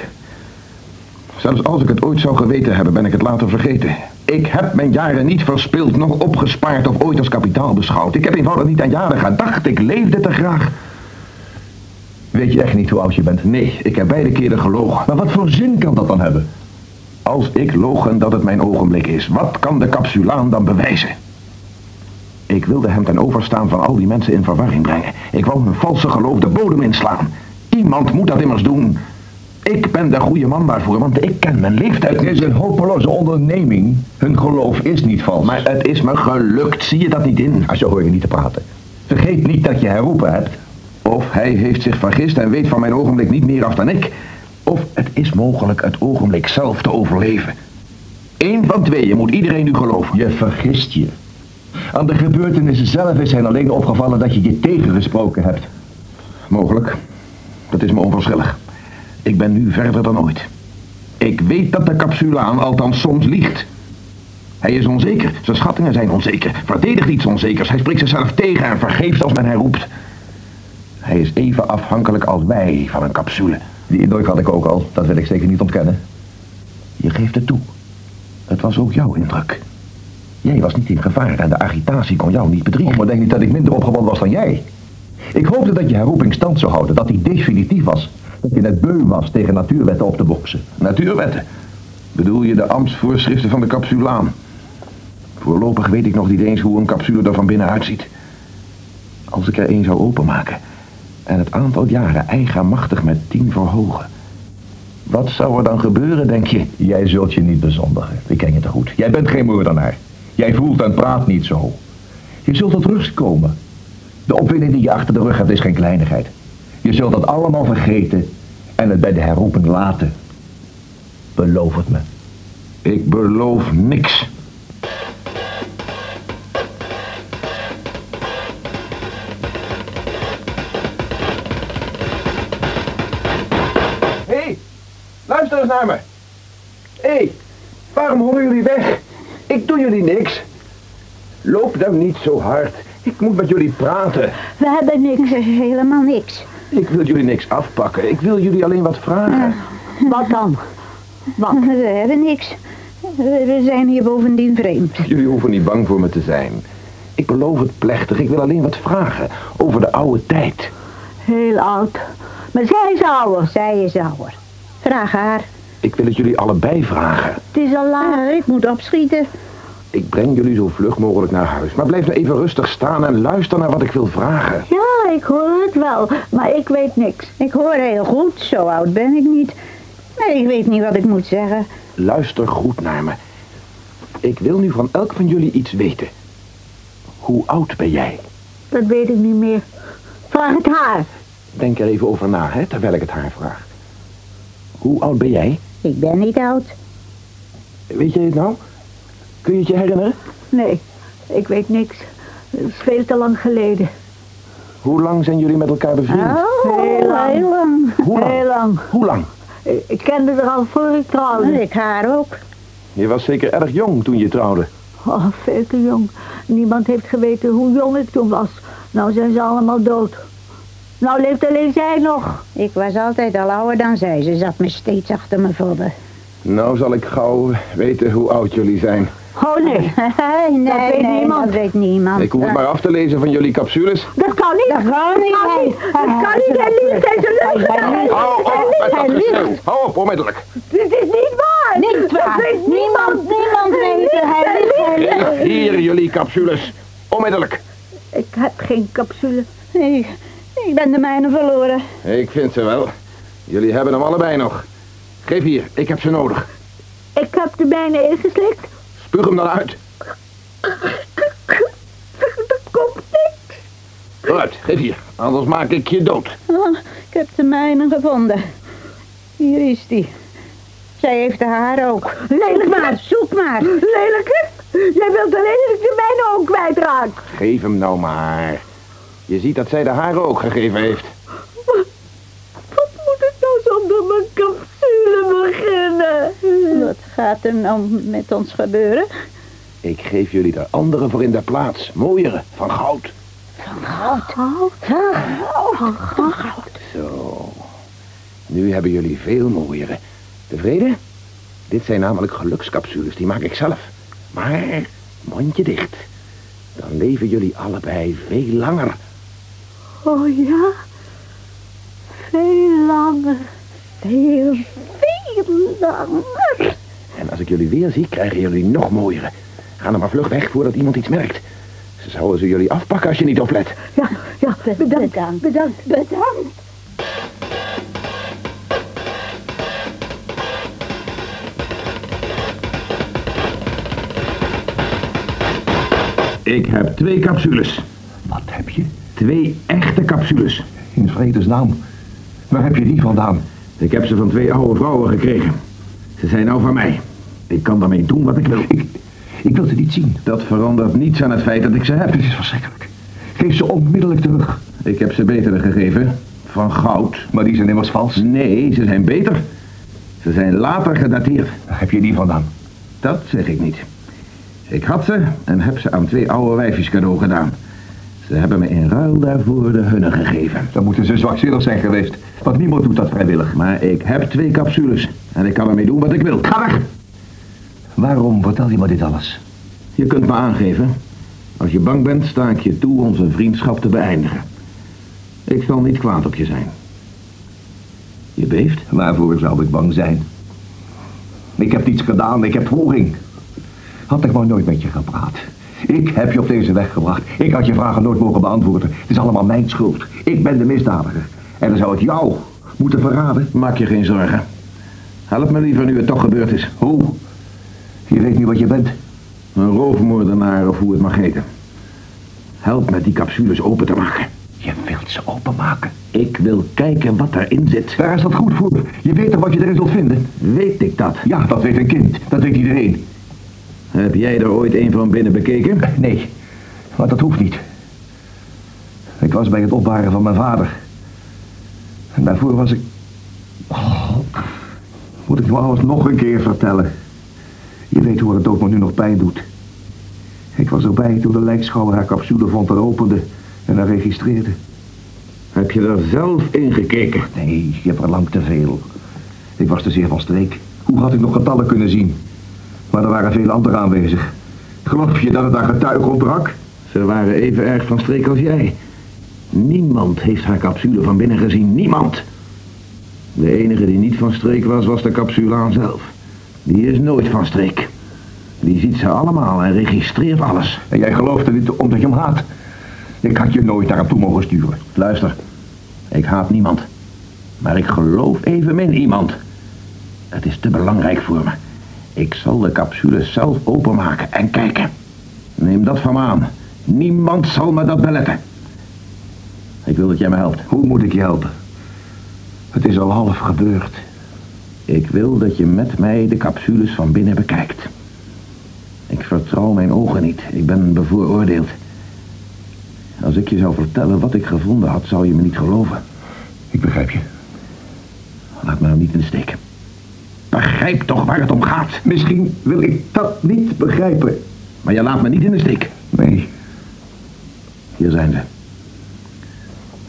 Zelfs als ik het ooit zou geweten hebben, ben ik het later vergeten. Ik heb mijn jaren niet verspild, nog opgespaard of ooit als kapitaal beschouwd. Ik heb eenvoudig niet aan jaren gedacht. Ik leefde te graag. Weet je echt niet hoe oud je bent? Nee, ik heb beide keren gelogen. Maar wat voor zin kan dat dan hebben? Als ik logen dat het mijn ogenblik is, wat kan de capsulaan dan bewijzen? Ik wilde hem ten overstaan van al die mensen in verwarring brengen. Ik wou hun valse geloof de bodem inslaan. Iemand moet dat immers doen. Ik ben de goede man daarvoor, want ik ken mijn leeftijd. Het is een hopeloze onderneming. Hun geloof is niet vals. Maar het is me gelukt, zie je dat niet in? Als ah, je hoor je niet te praten. Vergeet niet dat je herroepen hebt. Of hij heeft zich vergist en weet van mijn ogenblik niet meer af dan ik. Of het is mogelijk het ogenblik zelf te overleven. Eén van tweeën moet iedereen nu geloven. Je vergist je. Aan de gebeurtenissen zelf is hij alleen opgevallen dat je je tegengesproken hebt. Mogelijk. Dat is me onverschillig. Ik ben nu verder dan ooit. Ik weet dat de capsulaan althans soms liegt. Hij is onzeker. Zijn schattingen zijn onzeker. Verdedigt iets onzekers. Hij spreekt zichzelf tegen en vergeeft als men hij roept. Hij is even afhankelijk als wij van een capsule. Die indruk had ik ook al, dat wil ik zeker niet ontkennen. Je geeft het toe. Het was ook jouw indruk. Jij was niet in gevaar en de agitatie kon jou niet bedriegen. Oh, maar denk niet dat ik minder opgewonden was dan jij. Ik hoopte dat je herroeping stand zou houden, dat die definitief was. Dat je net beu was tegen natuurwetten op te boksen. Natuurwetten? Bedoel je de ambtsvoorschriften van de capsulaan? Voorlopig weet ik nog niet eens hoe een capsule er van binnen uitziet. Als ik er één zou openmaken en het aantal jaren eigenmachtig met tien verhogen. Wat zou er dan gebeuren, denk je? Jij zult je niet bezondigen. Ik ken je te goed. Jij bent geen moordenaar. Jij voelt en praat niet zo. Je zult tot rust komen. De opwinding die je achter de rug hebt is geen kleinigheid. Je zult dat allemaal vergeten en het bij de herroeping laten. Beloof het me. Ik beloof niks. Hé, hey, luister eens naar me. Hé, hey, waarom hollen jullie weg? Ik doe jullie niks. Loop dan niet zo hard. Ik moet met jullie praten. We hebben niks, helemaal niks. Ik wil jullie niks afpakken. Ik wil jullie alleen wat vragen. Wat dan? Wat? We hebben niks. We zijn hier bovendien vreemd. Jullie hoeven niet bang voor me te zijn. Ik beloof het plechtig. Ik wil alleen wat vragen over de oude tijd. Heel oud. Maar zij is ouder. Zij is ouder. Vraag haar. Ik wil het jullie allebei vragen. Het is al laat. Ik moet opschieten. Ik breng jullie zo vlug mogelijk naar huis. Maar blijf nou even rustig staan en luister naar wat ik wil vragen. Ja, ik hoor het wel. Maar ik weet niks. Ik hoor heel goed. Zo oud ben ik niet. Maar ik weet niet wat ik moet zeggen. Luister goed naar me. Ik wil nu van elk van jullie iets weten. Hoe oud ben jij? Dat weet ik niet meer. Vraag het haar. Denk er even over na, hè, terwijl ik het haar vraag. Hoe oud ben jij? Ik ben niet oud. Weet je het nou? Kun je het je herinneren? Nee, ik weet niks. Het is veel te lang geleden. Hoe lang zijn jullie met elkaar bevriend? Oh, heel lang. Heel lang. Hoe lang? Heel lang. Hoe lang? Ik, kende haar al voor ik trouwde. Ik haar ook. Je was zeker erg jong toen je trouwde. Oh, veel te jong. Niemand heeft geweten hoe jong ik toen was. Nou zijn ze allemaal dood. Nou leeft alleen zij nog. Ik was altijd al ouder dan zij. Ze zat me steeds achter me vodden. Nou zal ik gauw weten hoe oud jullie zijn. Oh nee. nee, dat weet nee, niemand. dat weet niemand. Ik hoef het maar af te lezen van jullie capsules. Dat kan niet. Dat kan niet, Dat kan niet. Dat kan niet. Hij liegt. Hij is. Hou op met dat geschreeuw. Hou op, onmiddellijk. Dit is niet waar. Niet Dat waar. weet Niemand, niemand weet het. Hij hier jullie capsules. Onmiddellijk. Ik heb geen capsule. Nee, ik ben de mijne verloren. Ik vind ze wel. Jullie hebben hem allebei nog. Geef hier, ik heb ze nodig. Ik heb de mijne ingeslikt. Spuug hem dan uit. Dat komt niks. Vooruit, geef hier. Anders maak ik je dood. Oh, ik heb de mijne gevonden. Hier is die. Zij heeft de haar ook. Lelijk maar. Zoek maar. Lelijke. Jij wilt alleen dat ik de mijne ook kwijtraak. Geef hem nou maar. Je ziet dat zij de haren ook gegeven heeft. Wat moet ik nou zonder mijn capsule beginnen? Wat gaat er nou met ons gebeuren? Ik geef jullie er andere voor in de plaats. Mooiere, van goud. Goud. Van goud. Zo. Nu hebben jullie veel mooiere. Tevreden? Dit zijn namelijk gelukscapsules, die maak ik zelf. Maar, mondje dicht. Dan leven jullie allebei veel langer. Oh ja? Veel langer. Veel, veel langer. En als ik jullie weer zie, krijgen jullie nog mooiere. Ga dan maar vlug weg voordat iemand iets merkt. Ze zouden ze jullie afpakken als je niet oplet. Ja, ja, bedankt. Bedankt. Bedankt. Bedankt. Ik heb twee capsules. Wat heb je? Twee echte capsules. In vredesnaam. Waar heb je die vandaan? Ik heb ze van twee oude vrouwen gekregen. Ze zijn nou van mij. Ik kan daarmee doen wat ik wil. Ik, ik wil ze niet zien. Dat verandert niets aan het feit dat ik ze heb. Het is verschrikkelijk. Geef ze onmiddellijk terug. Ik heb ze betere gegeven. Van goud. Maar die zijn immers vals. Nee, ze zijn beter. Ze zijn later gedateerd. Waar heb je die vandaan? Dat zeg ik niet. Ik had ze en heb ze aan twee oude wijfjes cadeau gedaan. Ze hebben me in ruil daarvoor de hunne gegeven. Dan moeten ze zwakzinnig zijn geweest. Want niemand doet dat vrijwillig. Maar ik heb twee capsules en ik kan ermee doen wat ik wil. Ga weg! Waarom vertel je me dit alles? Je kunt me aangeven. Als je bang bent, sta ik je toe onze vriendschap te beëindigen. Ik zal niet kwaad op je zijn. Je beeft? Waarvoor zou ik bang zijn? Ik heb niets gedaan, ik heb volging. Had ik maar nooit met je gepraat. Ik heb je op deze weg gebracht. Ik had je vragen nooit mogen beantwoorden. Het is allemaal mijn schuld. Ik ben de misdadiger. En dan zou ik jou moeten verraden. Maak je geen zorgen. Help me liever nu het toch gebeurd is. Hoe? Je weet niet wat je bent. Een roofmoordenaar of hoe het mag heten. Help me die capsules open te maken. Je wilt ze openmaken. Ik wil kijken wat erin zit. Daar is dat goed voor. Je weet toch wat je erin zult vinden? Weet ik dat? Ja, dat weet een kind. Dat weet iedereen. Heb jij er ooit een van binnen bekeken? Nee, maar dat hoeft niet. Ik was bij het opbaren van mijn vader. En daarvoor was ik... Oh, moet ik nou alles nog een keer vertellen? Je weet hoe het ook me nu nog pijn doet. Ik was erbij toen de lijkschouwer haar capsule vond en opende en haar registreerde. Heb je er zelf in gekeken? Nee, je hebt er lang te veel. Ik was te zeer van streek. Hoe had ik nog getallen kunnen zien? Maar er waren veel anderen aanwezig. Geloof je dat het aan getuigen ontbrak? Ze waren even erg van streek als jij. Niemand heeft haar capsule van binnen gezien. Niemand. De enige die niet van streek was, was de capsule aan zelf. Die is nooit van streek. Die ziet ze allemaal en registreert alles. En jij gelooft er niet omdat je hem haat. Ik had je nooit hem toe mogen sturen. Luister, ik haat niemand. Maar ik geloof evenmin iemand. Het is te belangrijk voor me. Ik zal de capsule zelf openmaken en kijken. Neem dat van me aan. Niemand zal me dat beletten. Ik wil dat jij me helpt. Hoe moet ik je helpen? Het is al half gebeurd. Ik wil dat je met mij de capsules van binnen bekijkt. Ik vertrouw mijn ogen niet. Ik ben bevooroordeeld. Als ik je zou vertellen wat ik gevonden had, zou je me niet geloven. Ik begrijp je. Laat me nou niet in de steek. Begrijp toch waar het om gaat. Misschien wil ik dat niet begrijpen. Maar je laat me niet in de steek. Nee. Hier zijn ze.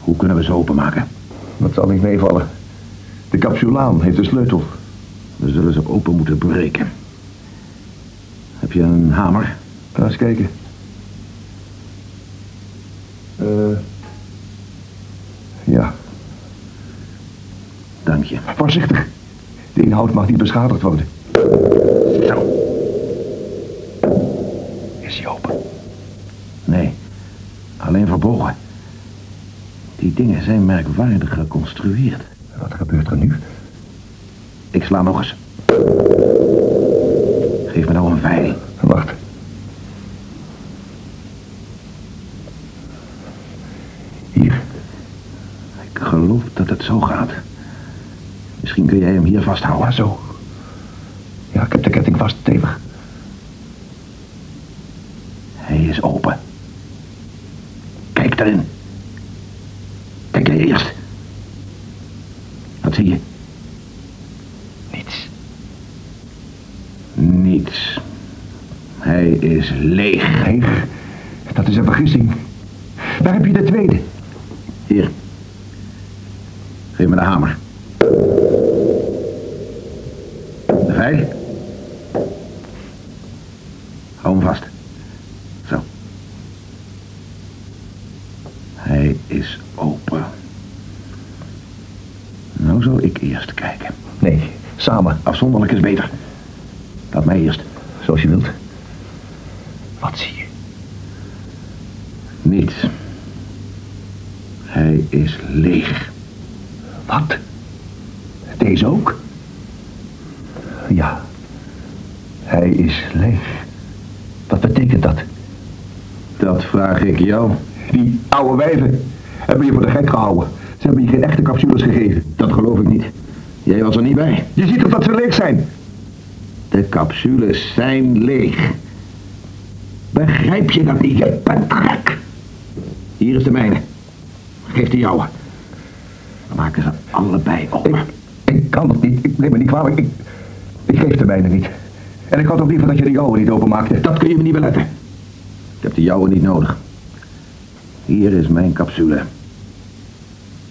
Hoe kunnen we ze openmaken? Dat zal niet meevallen. De capsulaan heeft de sleutel. We zullen ze open moeten breken. Heb je een hamer? Ga eens kijken. Eh. ja. Dank je. Voorzichtig. De inhoud mag niet beschadigd worden. Zo. Is hij open? Nee. Alleen verbogen. Die dingen zijn merkwaardig geconstrueerd. Wat gebeurt er nu? Ik sla nog eens. Geef me nou een vijl. Wacht. Hier. Ik geloof dat het zo gaat. Misschien kun jij hem hier vasthouden. Zo. Ja, ik heb de ketting vast, stevig. Hij is open. Kijk erin. Kijk jij eerst. Wat zie je? Niets. Niets. Hij is leeg. Leeg. Dat is een vergissing. Waar heb je de tweede? Hier. Geef me de hamer. De vijl. Hou hem vast. Zo. Hij is open. Nou zal ik eerst kijken. Nee, samen. Afzonderlijk is beter. Laat mij eerst. Zoals je wilt. Wat zie je? Niets. Hij is leeg. Wat? Deze ook? Ja. Hij is leeg. Wat betekent dat? Dat vraag ik jou. Die oude wijven hebben je voor de gek gehouden. Ze hebben je geen echte capsules gegeven. Dat geloof ik niet. Jij was er niet bij. Je ziet toch dat ze leeg zijn? De capsules zijn leeg. Begrijp je dat niet? Je bent gek. Hier is de mijne. Geef de jouwe. Dan maken ze allebei open. Ik, ik kan dat niet. Ik neem me niet kwalijk. Ik, ik geef de mijne niet. En ik had ook liever dat je de jouwe niet openmaakte. Dat kun je me niet beletten. Ik heb de jouwe niet nodig. Hier is mijn capsule.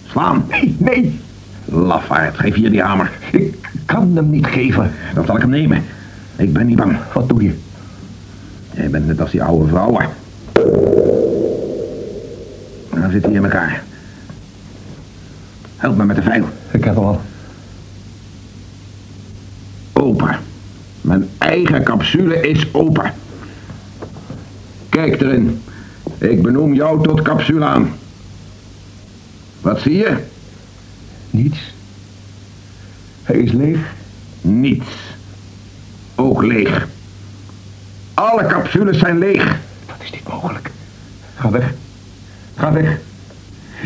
Slaan. Nee, nee. Lafaard, geef hier die hamer. Ik kan hem niet geven. Dan zal ik hem nemen. Ik ben niet bang. Wat doe je? Jij bent net als die oude vrouwen. Nou zit hij in elkaar. Help me met de vijl. Ik heb hem al. Open. Mijn eigen capsule is open. Kijk erin. Ik benoem jou tot capsulaan. Wat zie je? Niets. Hij is leeg. Niets. Ook leeg. Alle capsules zijn leeg. Dat is niet mogelijk. Ga weg. Ga weg.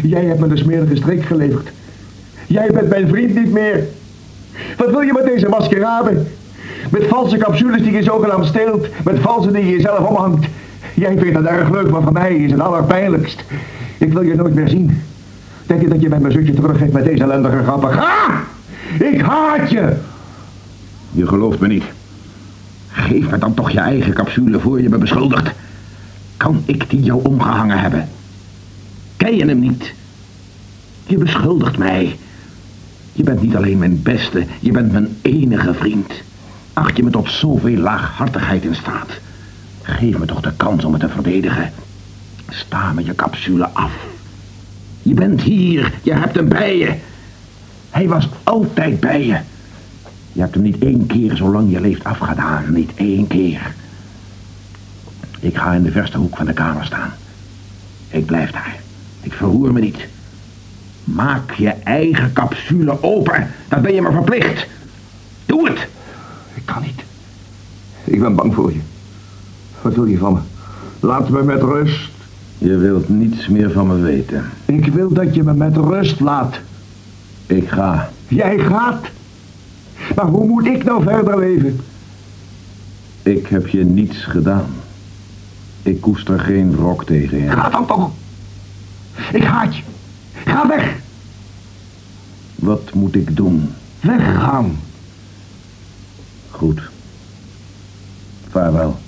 Jij hebt me de smerige streek geleverd. Jij bent mijn vriend niet meer. Wat wil je met deze maskerade? Met valse capsules die je zogenaamd steelt. Met valse die je jezelf omhangt. Jij vindt dat erg leuk, maar voor mij is het allerpijnlijkst. Ik wil je nooit meer zien. Denk je dat je met mijn zusje teruggeeft met deze ellendige grappen? Ga! Ik haat je! Je gelooft me niet. Geef me dan toch je eigen capsule voor je me beschuldigt. Kan ik die jou omgehangen hebben? Ken je hem niet? Je beschuldigt mij. Je bent niet alleen mijn beste, je bent mijn enige vriend. Acht je me tot zoveel laaghartigheid in staat? Geef me toch de kans om het te verdedigen. Sta me je capsule af. Je bent hier, je hebt hem bij je. Hij was altijd bij je. Je hebt hem niet één keer zolang je leeft afgedaan, niet één keer. Ik ga in de verste hoek van de kamer staan. Ik blijf daar. Ik verroer me niet. Maak je eigen capsule open. Dat ben je me verplicht. Doe het. Ik kan niet. Ik ben bang voor je. Wat wil je van me? Laat me met rust. Je wilt niets meer van me weten. Ik wil dat je me met rust laat. Ik ga. Jij gaat. Maar hoe moet ik nou verder leven? Ik heb je niets gedaan. Ik koester geen wrok tegen je. Ga dan toch. Ik haat je. Ga weg. Wat moet ik doen? Weggaan. Goed. Vaarwel.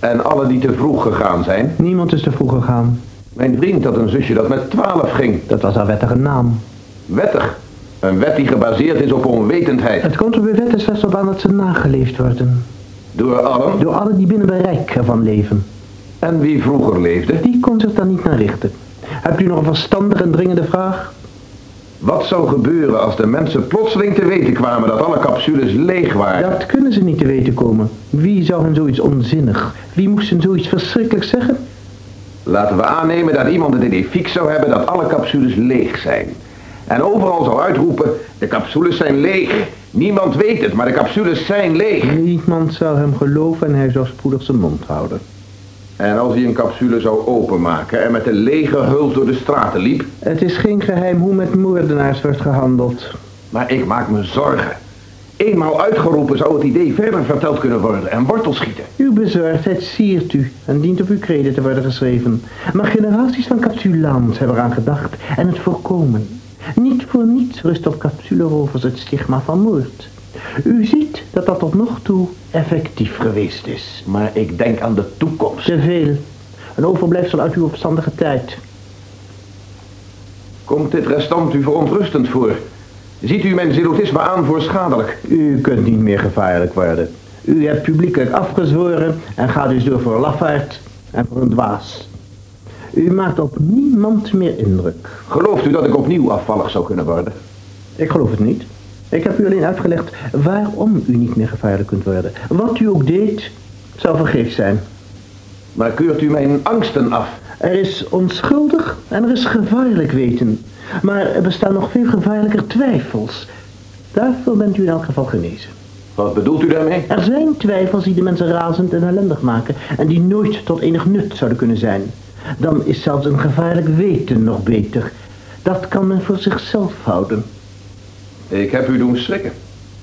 En alle die te vroeg gegaan zijn. Niemand is te vroeg gegaan. Mijn vriend had een zusje dat met twaalf ging. Dat was haar wettige naam. Wettig. Een wet die gebaseerd is op onwetendheid. Het komt er bij wet slechts op aan dat ze nageleefd worden. Door allen? Door allen die binnen bereik ervan leven. En wie vroeger leefde? Die kon zich daar niet naar richten. Hebt u nog een verstandige en dringende vraag? Wat zou gebeuren als de mensen plotseling te weten kwamen dat alle capsules leeg waren? Dat kunnen ze niet te weten komen. Wie zou hen zoiets onzinnig? Wie moest hen zoiets verschrikkelijks zeggen? Laten we aannemen dat iemand het idee fix zou hebben dat alle capsules leeg zijn. En overal zou uitroepen, de capsules zijn leeg. Niemand weet het, maar de capsules zijn leeg. Niemand zou hem geloven en hij zou spoedig zijn mond houden. En als hij een capsule zou openmaken en met een lege huls door de straten liep? Het is geen geheim hoe met moordenaars wordt gehandeld. Maar ik maak me zorgen. Eenmaal uitgeroepen zou het idee verder verteld kunnen worden en wortel schieten. Uw bezorgdheid siert u en dient op uw kreden te worden geschreven. Maar generaties van capsulants hebben eraan gedacht en het voorkomen. Niet voor niets rust op capsulerovers het stigma van moord. U ziet dat dat tot nog toe effectief geweest is. Maar ik denk aan de toekomst. Te veel. Een overblijfsel uit uw opstandige tijd. Komt dit restant u verontrustend voor? Ziet u mijn zelotisme aan voor schadelijk? U kunt niet meer gevaarlijk worden. U hebt publiekelijk afgezworen en gaat dus door voor een lafaard en voor een dwaas. U maakt op niemand meer indruk. Gelooft u dat ik opnieuw afvallig zou kunnen worden? Ik geloof het niet. Ik heb u alleen uitgelegd waarom u niet meer gevaarlijk kunt worden. Wat u ook deed, zou vergeefs zijn. Maar keurt u mijn angsten af? Er is onschuldig en er is gevaarlijk weten. Maar er bestaan nog veel gevaarlijker twijfels. Daarvoor bent u in elk geval genezen. Wat bedoelt u daarmee? Er zijn twijfels die de mensen razend en ellendig maken en die nooit tot enig nut zouden kunnen zijn. Dan is zelfs een gevaarlijk weten nog beter. Dat kan men voor zichzelf houden. Ik heb u doen schrikken.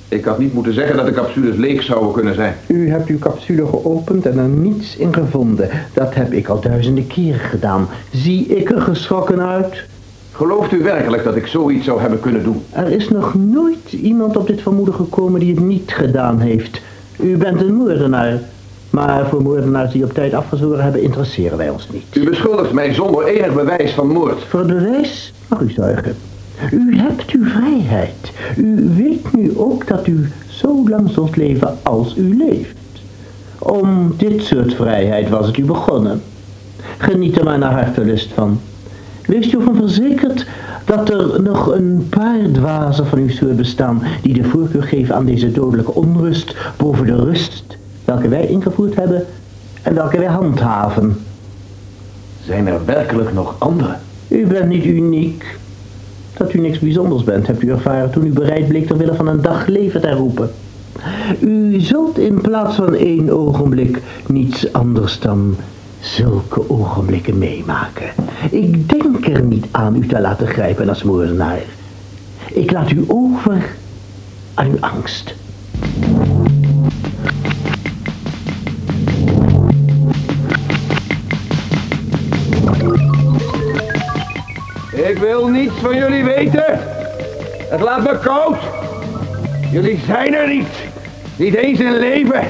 Ik had niet moeten zeggen dat de capsules leeg zouden kunnen zijn. U hebt uw capsule geopend en er niets in gevonden. Dat heb ik al duizenden keren gedaan. Zie ik er geschrokken uit? Gelooft u werkelijk dat ik zoiets zou hebben kunnen doen? Er is nog nooit iemand op dit vermoeden gekomen die het niet gedaan heeft. U bent een moordenaar. Maar voor moordenaars die op tijd afgezworen hebben, interesseren wij ons niet. U beschuldigt mij zonder enig bewijs van moord. Voor het bewijs mag u zuigen. U hebt uw vrijheid. U weet nu ook dat u zo lang zult leven als u leeft. Om dit soort vrijheid was het u begonnen. Geniet er maar naar hartelust van. Wees u ervan verzekerd dat er nog een paar dwazen van uw soort bestaan die de voorkeur geven aan deze dodelijke onrust boven de rust welke wij ingevoerd hebben en welke wij handhaven. Zijn er werkelijk nog anderen? U bent niet uniek. Dat u niks bijzonders bent, hebt u ervaren toen u bereid bleek ter wille van een dag leven te roepen. U zult in plaats van één ogenblik niets anders dan zulke ogenblikken meemaken. Ik denk er niet aan u te laten grijpen als moordenaar. Ik laat u over aan uw angst. Ik wil niets van jullie weten. Het laat me koud. Jullie zijn er niet. Niet eens in leven.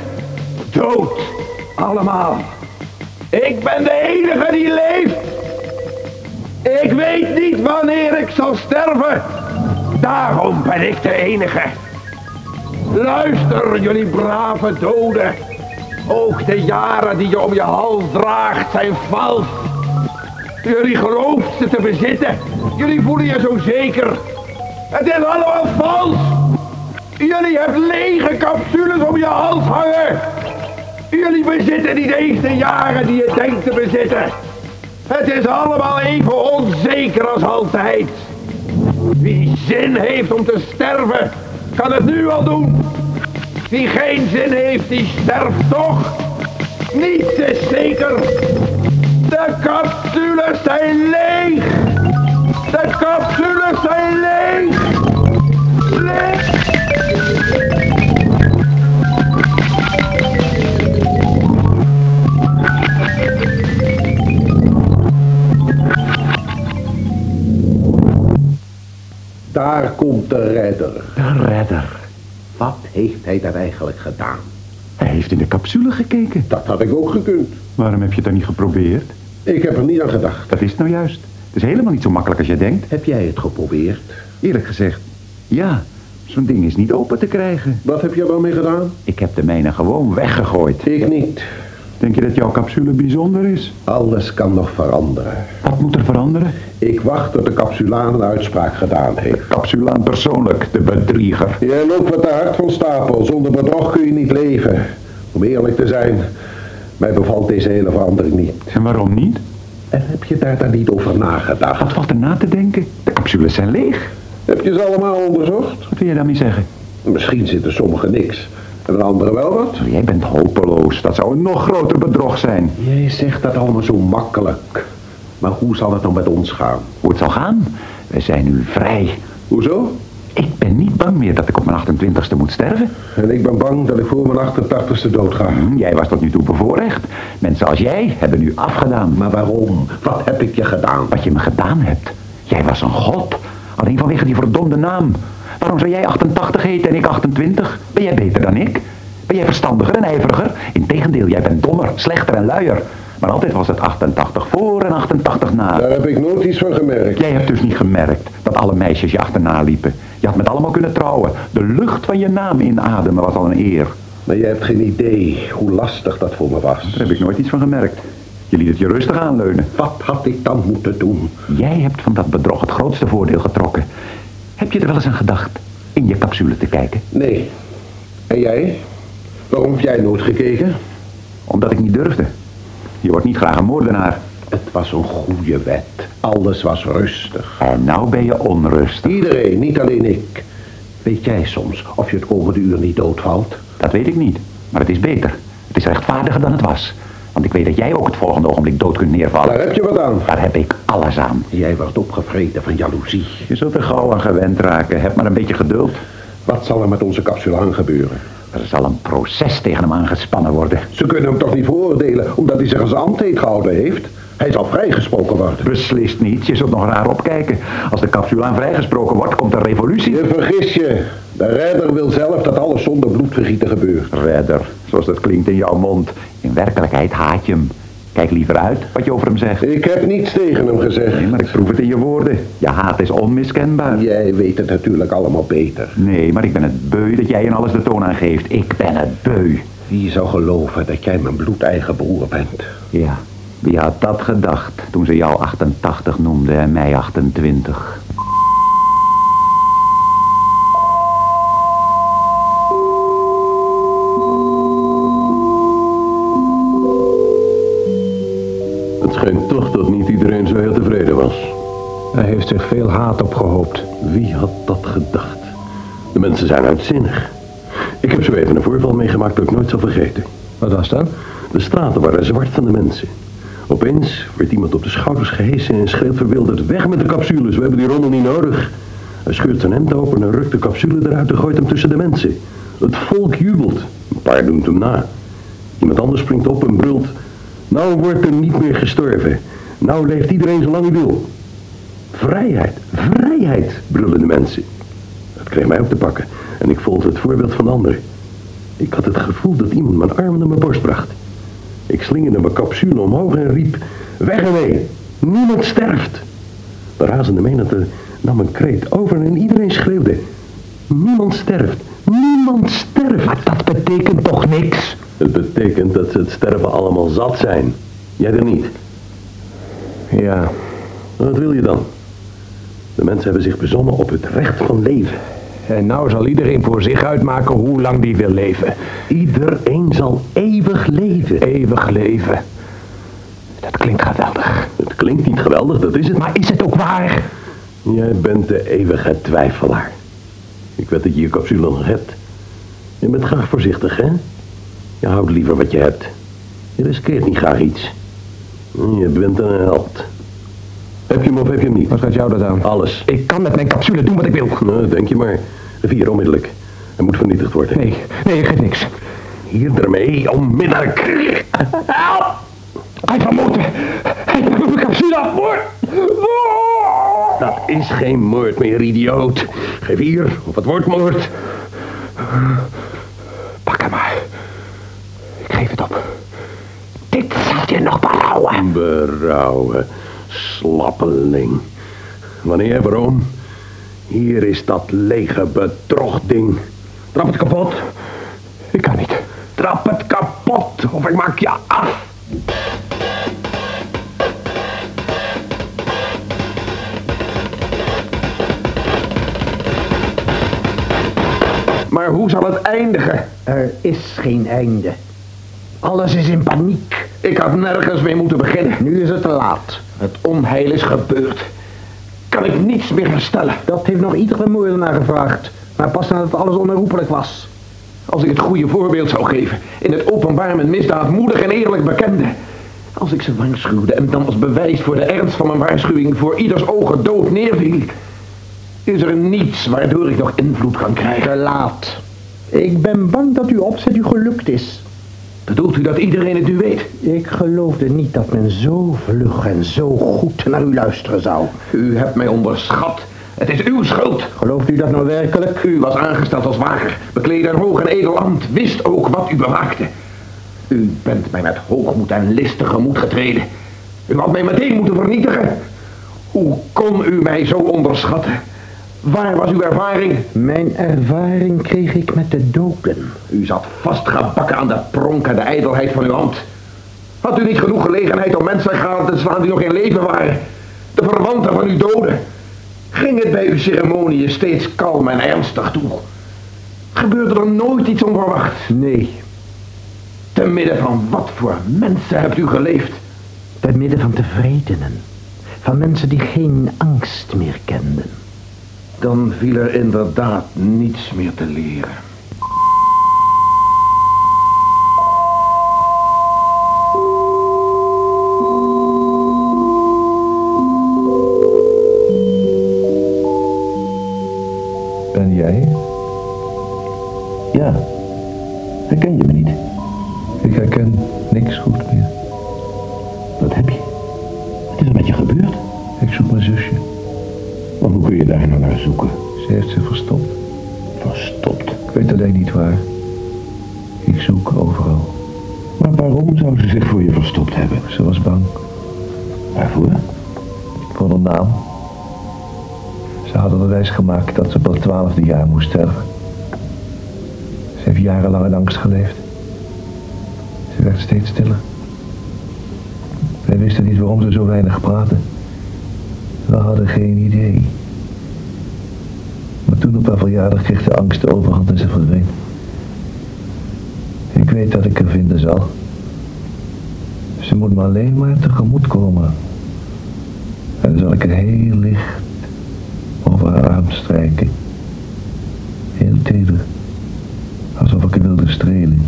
Dood. Allemaal. Ik ben de enige die leeft. Ik weet niet wanneer ik zal sterven. Daarom ben ik de enige. Luister, jullie brave doden. Ook de jaren die je om je hals draagt zijn vals. Jullie ze te bezitten. Jullie voelen je zo zeker. Het is allemaal vals. Jullie hebben lege capsules om je hals hangen. Jullie bezitten niet eens de jaren die je denkt te bezitten. Het is allemaal even onzeker als altijd. Wie zin heeft om te sterven, kan het nu al doen. Wie geen zin heeft, die sterft toch. Niets is zeker. De capsules zijn leeg. De capsules zijn leeg. Leeg. Daar komt de redder. De redder. Wat heeft hij daar eigenlijk gedaan? Hij heeft in de capsule gekeken. Dat had ik ook gekund. Waarom heb je het dan niet geprobeerd? Ik heb er niet aan gedacht. Dat is het nou juist. Het is helemaal niet zo makkelijk als je denkt. Heb jij het geprobeerd? Eerlijk gezegd, ja. Zo'n ding is niet open te krijgen. Wat heb je er dan mee gedaan? Ik heb de mijne gewoon weggegooid. Ik niet. Denk je dat jouw capsule bijzonder is? Alles kan nog veranderen. Wat moet er veranderen? Ik wacht tot de capsulaan een uitspraak gedaan heeft. Capsulaan persoonlijk, de bedrieger. Jij loopt wat te hard van stapel. Zonder bedrog kun je niet leven. Om eerlijk te zijn, mij bevalt deze hele verandering niet. En waarom niet? En heb je daar dan niet over nagedacht? Wat valt er na te denken? De capsules zijn leeg. Heb je ze allemaal onderzocht? Wat wil je daarmee zeggen? Misschien zitten sommige niks. En de andere wel wat? Jij bent hopeloos. Dat zou een nog groter bedrog zijn. Jij zegt dat allemaal zo makkelijk. Maar hoe zal het dan met ons gaan? Hoe het zal gaan? Wij zijn nu vrij. Hoezo? Ik ben niet bang meer dat ik op mijn 28ste moet sterven. En ik ben bang dat ik voor mijn 88ste doodga. Hm, jij was tot nu toe bevoorrecht. Mensen als jij hebben nu afgedaan. Maar waarom? Wat heb ik je gedaan? Wat je me gedaan hebt. Jij was een god. Alleen vanwege die verdomde naam. Waarom zou jij 88 heten en ik 28? Ben jij beter dan ik? Ben jij verstandiger en ijveriger? Integendeel, jij bent dommer, slechter en luier. Maar altijd was het 88 voor en 88 na. Daar heb ik nooit iets van gemerkt. Jij hebt dus niet gemerkt dat alle meisjes je achterna liepen. Je had met allemaal kunnen trouwen. De lucht van je naam inademen was al een eer. Maar je hebt geen idee hoe lastig dat voor me was. Daar heb ik nooit iets van gemerkt. Je liet het je rustig aanleunen. Wat had ik dan moeten doen? Jij hebt van dat bedrog het grootste voordeel getrokken. Heb je er wel eens aan gedacht in je capsule te kijken? Nee. En jij? Waarom heb jij nooit gekeken? Omdat ik niet durfde. Je wordt niet graag een moordenaar. Het was een goede wet. Alles was rustig. En nou ben je onrustig. Iedereen, niet alleen ik. Weet jij soms of je het komende uur niet doodvalt? Dat weet ik niet, maar het is beter. Het is rechtvaardiger dan het was. Want ik weet dat jij ook het volgende ogenblik dood kunt neervallen. Daar heb je wat aan. Daar heb ik alles aan. Jij wordt opgevreten van jaloezie. Je zult er gauw aan gewend raken. Heb maar een beetje geduld. Wat zal er met onze capsulaan gebeuren? Er zal een proces tegen hem aangespannen worden. Ze kunnen hem toch niet veroordelen omdat hij zich als ambt gehouden heeft? Hij zal vrijgesproken worden. Beslist niet. Je zult nog raar opkijken. Als de capsulaan vrijgesproken wordt, komt er revolutie. Je vergis je. De redder wil zelf dat alles zonder bloedvergieten gebeurt. Redder, zoals dat klinkt in jouw mond. In werkelijkheid haat je hem. Kijk liever uit wat je over hem zegt. Ik heb niets tegen hem gezegd. Nee, maar ik proef het in je woorden. Je haat is onmiskenbaar. Jij weet het natuurlijk allemaal beter. Nee, maar ik ben het beu dat jij in alles de toon aangeeft. Ik ben het beu. Wie zou geloven dat jij mijn bloedeigen broer bent? Ja, wie had dat gedacht toen ze jou 88 noemde en mij 28? Het schijnt toch dat niet iedereen zo heel tevreden was. Hij heeft zich veel haat opgehoopt. Wie had dat gedacht? De mensen zijn uitzinnig. Ik heb zo even een voorval meegemaakt dat ik nooit zal vergeten. Wat was dat? De straten waren zwart van de mensen. Opeens werd iemand op de schouders gehesen en schreeuwt verwilderd... Weg met de capsules, we hebben die rommel niet nodig. Hij scheurt zijn hemd open en rukt de capsule eruit en gooit hem tussen de mensen. Het volk jubelt. Een paar doen het hem na. Iemand anders springt op en brult... Nou wordt er niet meer gestorven. Nou leeft iedereen zolang hij wil. Vrijheid, vrijheid, brullen de mensen. Dat kreeg mij ook te pakken en ik volgde het voorbeeld van de anderen. Ik had het gevoel dat iemand mijn armen naar mijn borst bracht. Ik slingerde mijn capsule omhoog en riep... Weg ermee! Niemand sterft! De razende menigte nam een kreet over en iedereen schreeuwde... Niemand sterft! Niemand sterft! Maar dat betekent toch niks? Het betekent dat ze het sterven allemaal zat zijn. Jij er niet. Ja. Wat wil je dan? De mensen hebben zich bezonnen op het recht van leven. En nou zal iedereen voor zich uitmaken hoe lang die wil leven. Iedereen zal eeuwig leven. Eeuwig leven. Dat klinkt geweldig. Het klinkt niet geweldig, dat is het. Maar is het ook waar? Jij bent de eeuwige twijfelaar. Ik weet dat je je capsule nog hebt. Je bent graag voorzichtig, hè? Je houdt liever wat je hebt. Je riskeert niet graag iets. Je bent een held. Heb je hem of heb je hem niet? Wat gaat jou dat aan? Alles. Ik kan met mijn capsule doen wat ik wil. Nou, denk je maar. Vier onmiddellijk. Hij moet vernietigd worden. Nee, nee, ik geef niks. Hier ermee, onmiddellijk. Help! Hij vermoord me. Hij heeft mijn capsule afmoord. Dat is geen moord meer, idioot. Geef hier, of het wordt moord. Pak hem maar. Ik geef het op. Dit zal je nog berouwen. Berouwen, slappeling. Wanneer, waarom? Hier is dat lege bedrogding. Trap het kapot. Ik kan niet. Trap het kapot, of ik maak je af. Maar hoe zal het eindigen? Er is geen einde. Alles is in paniek. Ik had nergens mee moeten beginnen. Nu is het te laat. Het onheil is gebeurd. Kan ik niets meer herstellen. Dat heeft nog iedere moordenaar gevraagd. Maar pas nadat alles onherroepelijk was. Als ik het goede voorbeeld zou geven. In het openbaar mijn misdaad moedig en eerlijk bekende. Als ik ze waarschuwde en dan als bewijs voor de ernst van mijn waarschuwing voor ieders ogen dood neerviel. Is er niets waardoor ik nog invloed kan krijgen. Te laat. Ik ben bang dat uw opzet u gelukt is. Bedoelt u dat iedereen het nu weet? Ik geloofde niet dat men zo vlug en zo goed naar u luisteren zou. U hebt mij onderschat. Het is uw schuld. Gelooft u dat nou werkelijk? U was aangesteld als wager, bekleedde een hoog en edel ambt, wist ook wat u bewaakte. U bent mij met hoogmoed en list tegemoet getreden. U had mij meteen moeten vernietigen. Hoe kon u mij zo onderschatten? Waar was uw ervaring? Mijn ervaring kreeg ik met de doden. U zat vastgebakken aan de pronk en de ijdelheid van uw hand. Had u niet genoeg gelegenheid om mensen gaan te slaan die nog in leven waren? De verwanten van uw doden. Ging het bij uw ceremonieën steeds kalm en ernstig toe? Gebeurde er nooit iets onverwachts? Nee. Te midden van wat voor mensen hebt u geleefd? Te midden van tevredenen. Van mensen die geen angst meer kenden. Dan viel er inderdaad niets meer te leren. En jij? Ja, herken je me niet? Ik herken niks goed meer. Naar zoeken? Ze heeft zich verstopt. Verstopt. Ik weet alleen niet waar. Ik zoek overal. Maar waarom zou ze zich voor je verstopt hebben? Ze was bang. Waarvoor? Voor een naam. Ze hadden de wijs gemaakt dat ze op het twaalfde jaar moest sterven. Ze heeft jarenlang in angst geleefd. Ze werd steeds stiller. Wij wisten niet waarom ze zo weinig praatte. We hadden geen idee. Toen op haar verjaardag kreeg de angst de overhand en ze verdween. Ik weet dat ik haar vinden zal. Ze moet me alleen maar tegemoet komen. En dan zal ik er heel licht over haar arm strijken. Heel teder. Alsof ik haar wilde strelen.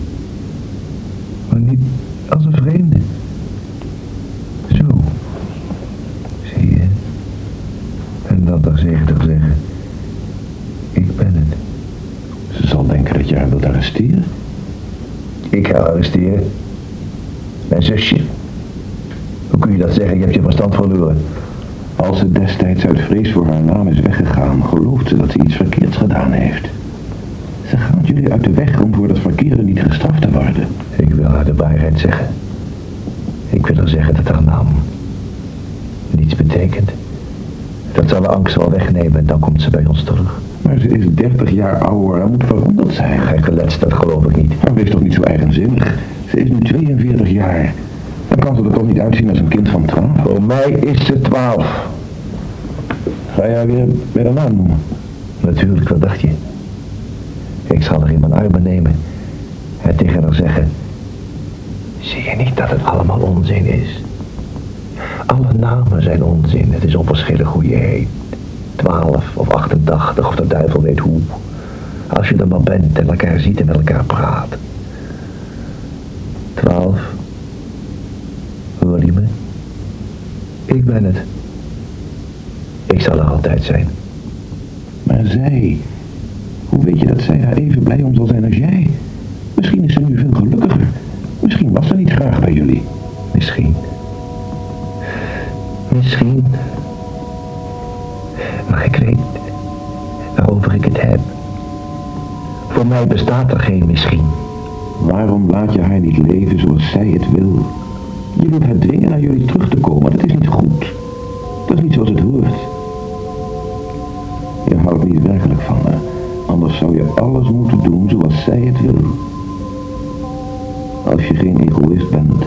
Maar niet als een vreemde. Zo. Zie je? En dan voorzichtig zeggen. Ik ben het. Ze zal denken dat je haar wilt arresteren. Ik ga arresteren. Mijn zusje. Hoe kun je dat zeggen? Je hebt je verstand verloren. Als ze destijds uit vrees voor haar naam is weggegaan, gelooft ze dat ze iets verkeerds gedaan heeft. Ze gaat jullie uit de weg om voor dat verkeerde niet gestraft te worden. Ik wil haar de waarheid zeggen. Ik wil haar zeggen dat haar naam niets betekent. Dat zal de angst wel wegnemen en dan komt ze bij ons terug. Maar ze is 30 jaar ouder en moet veranderd zijn. Geletst, dat geloof ik niet. Maar wees toch niet zo eigenzinnig. Ze is nu 42 jaar. Dan kan ze er toch niet uitzien als een kind van 12. Voor mij is ze twaalf. Ga je haar weer bij de naam noemen? Natuurlijk, wat dacht je? Ik zal haar in mijn armen nemen en tegen haar zeggen... Zie je niet dat het allemaal onzin is? Alle namen zijn onzin. Het is onverschillig hoe je heet. Twaalf of 88 of de duivel weet hoe. Als je er maar bent en elkaar ziet en met elkaar praat. Twaalf. Hoor je me? Ik ben het. Ik zal er altijd zijn. Maar zij, hoe weet je dat zij daar even blij om zal zijn als jij? Misschien is ze nu veel gelukkiger. Misschien was ze niet graag bij jullie. Misschien. Misschien. Maar ik weet waarover ik het heb. Voor mij bestaat er geen misschien. Waarom laat je haar niet leven zoals zij het wil? Je wilt haar dwingen naar jullie terug te komen. Dat is niet goed. Dat is niet zoals het hoort. Je houdt niet werkelijk van haar. Anders zou je alles moeten doen zoals zij het wil. Als je geen egoïst bent,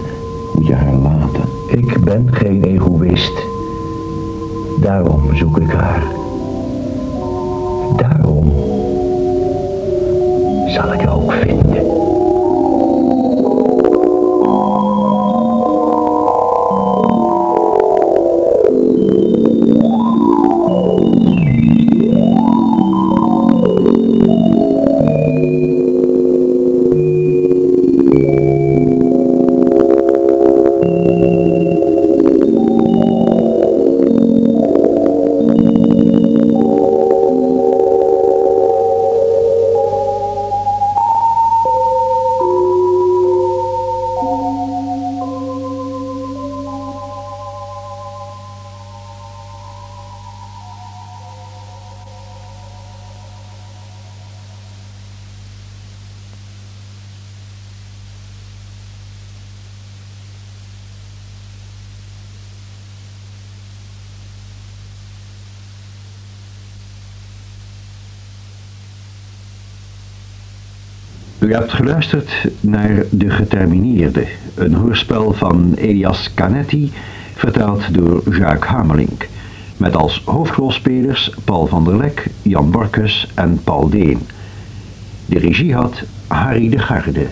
moet je haar laten. Ik ben geen egoïst. Daarom zoek ik haar. Daarom zal ik haar ook vinden. Geluisterd naar De Getermineerde, een hoorspel van Elias Canetti, vertaald door Jacques Hamelink. Met als hoofdrolspelers Paul van der Lek, Jan Borkus en Paul Deen. De regie had Harry de Garde.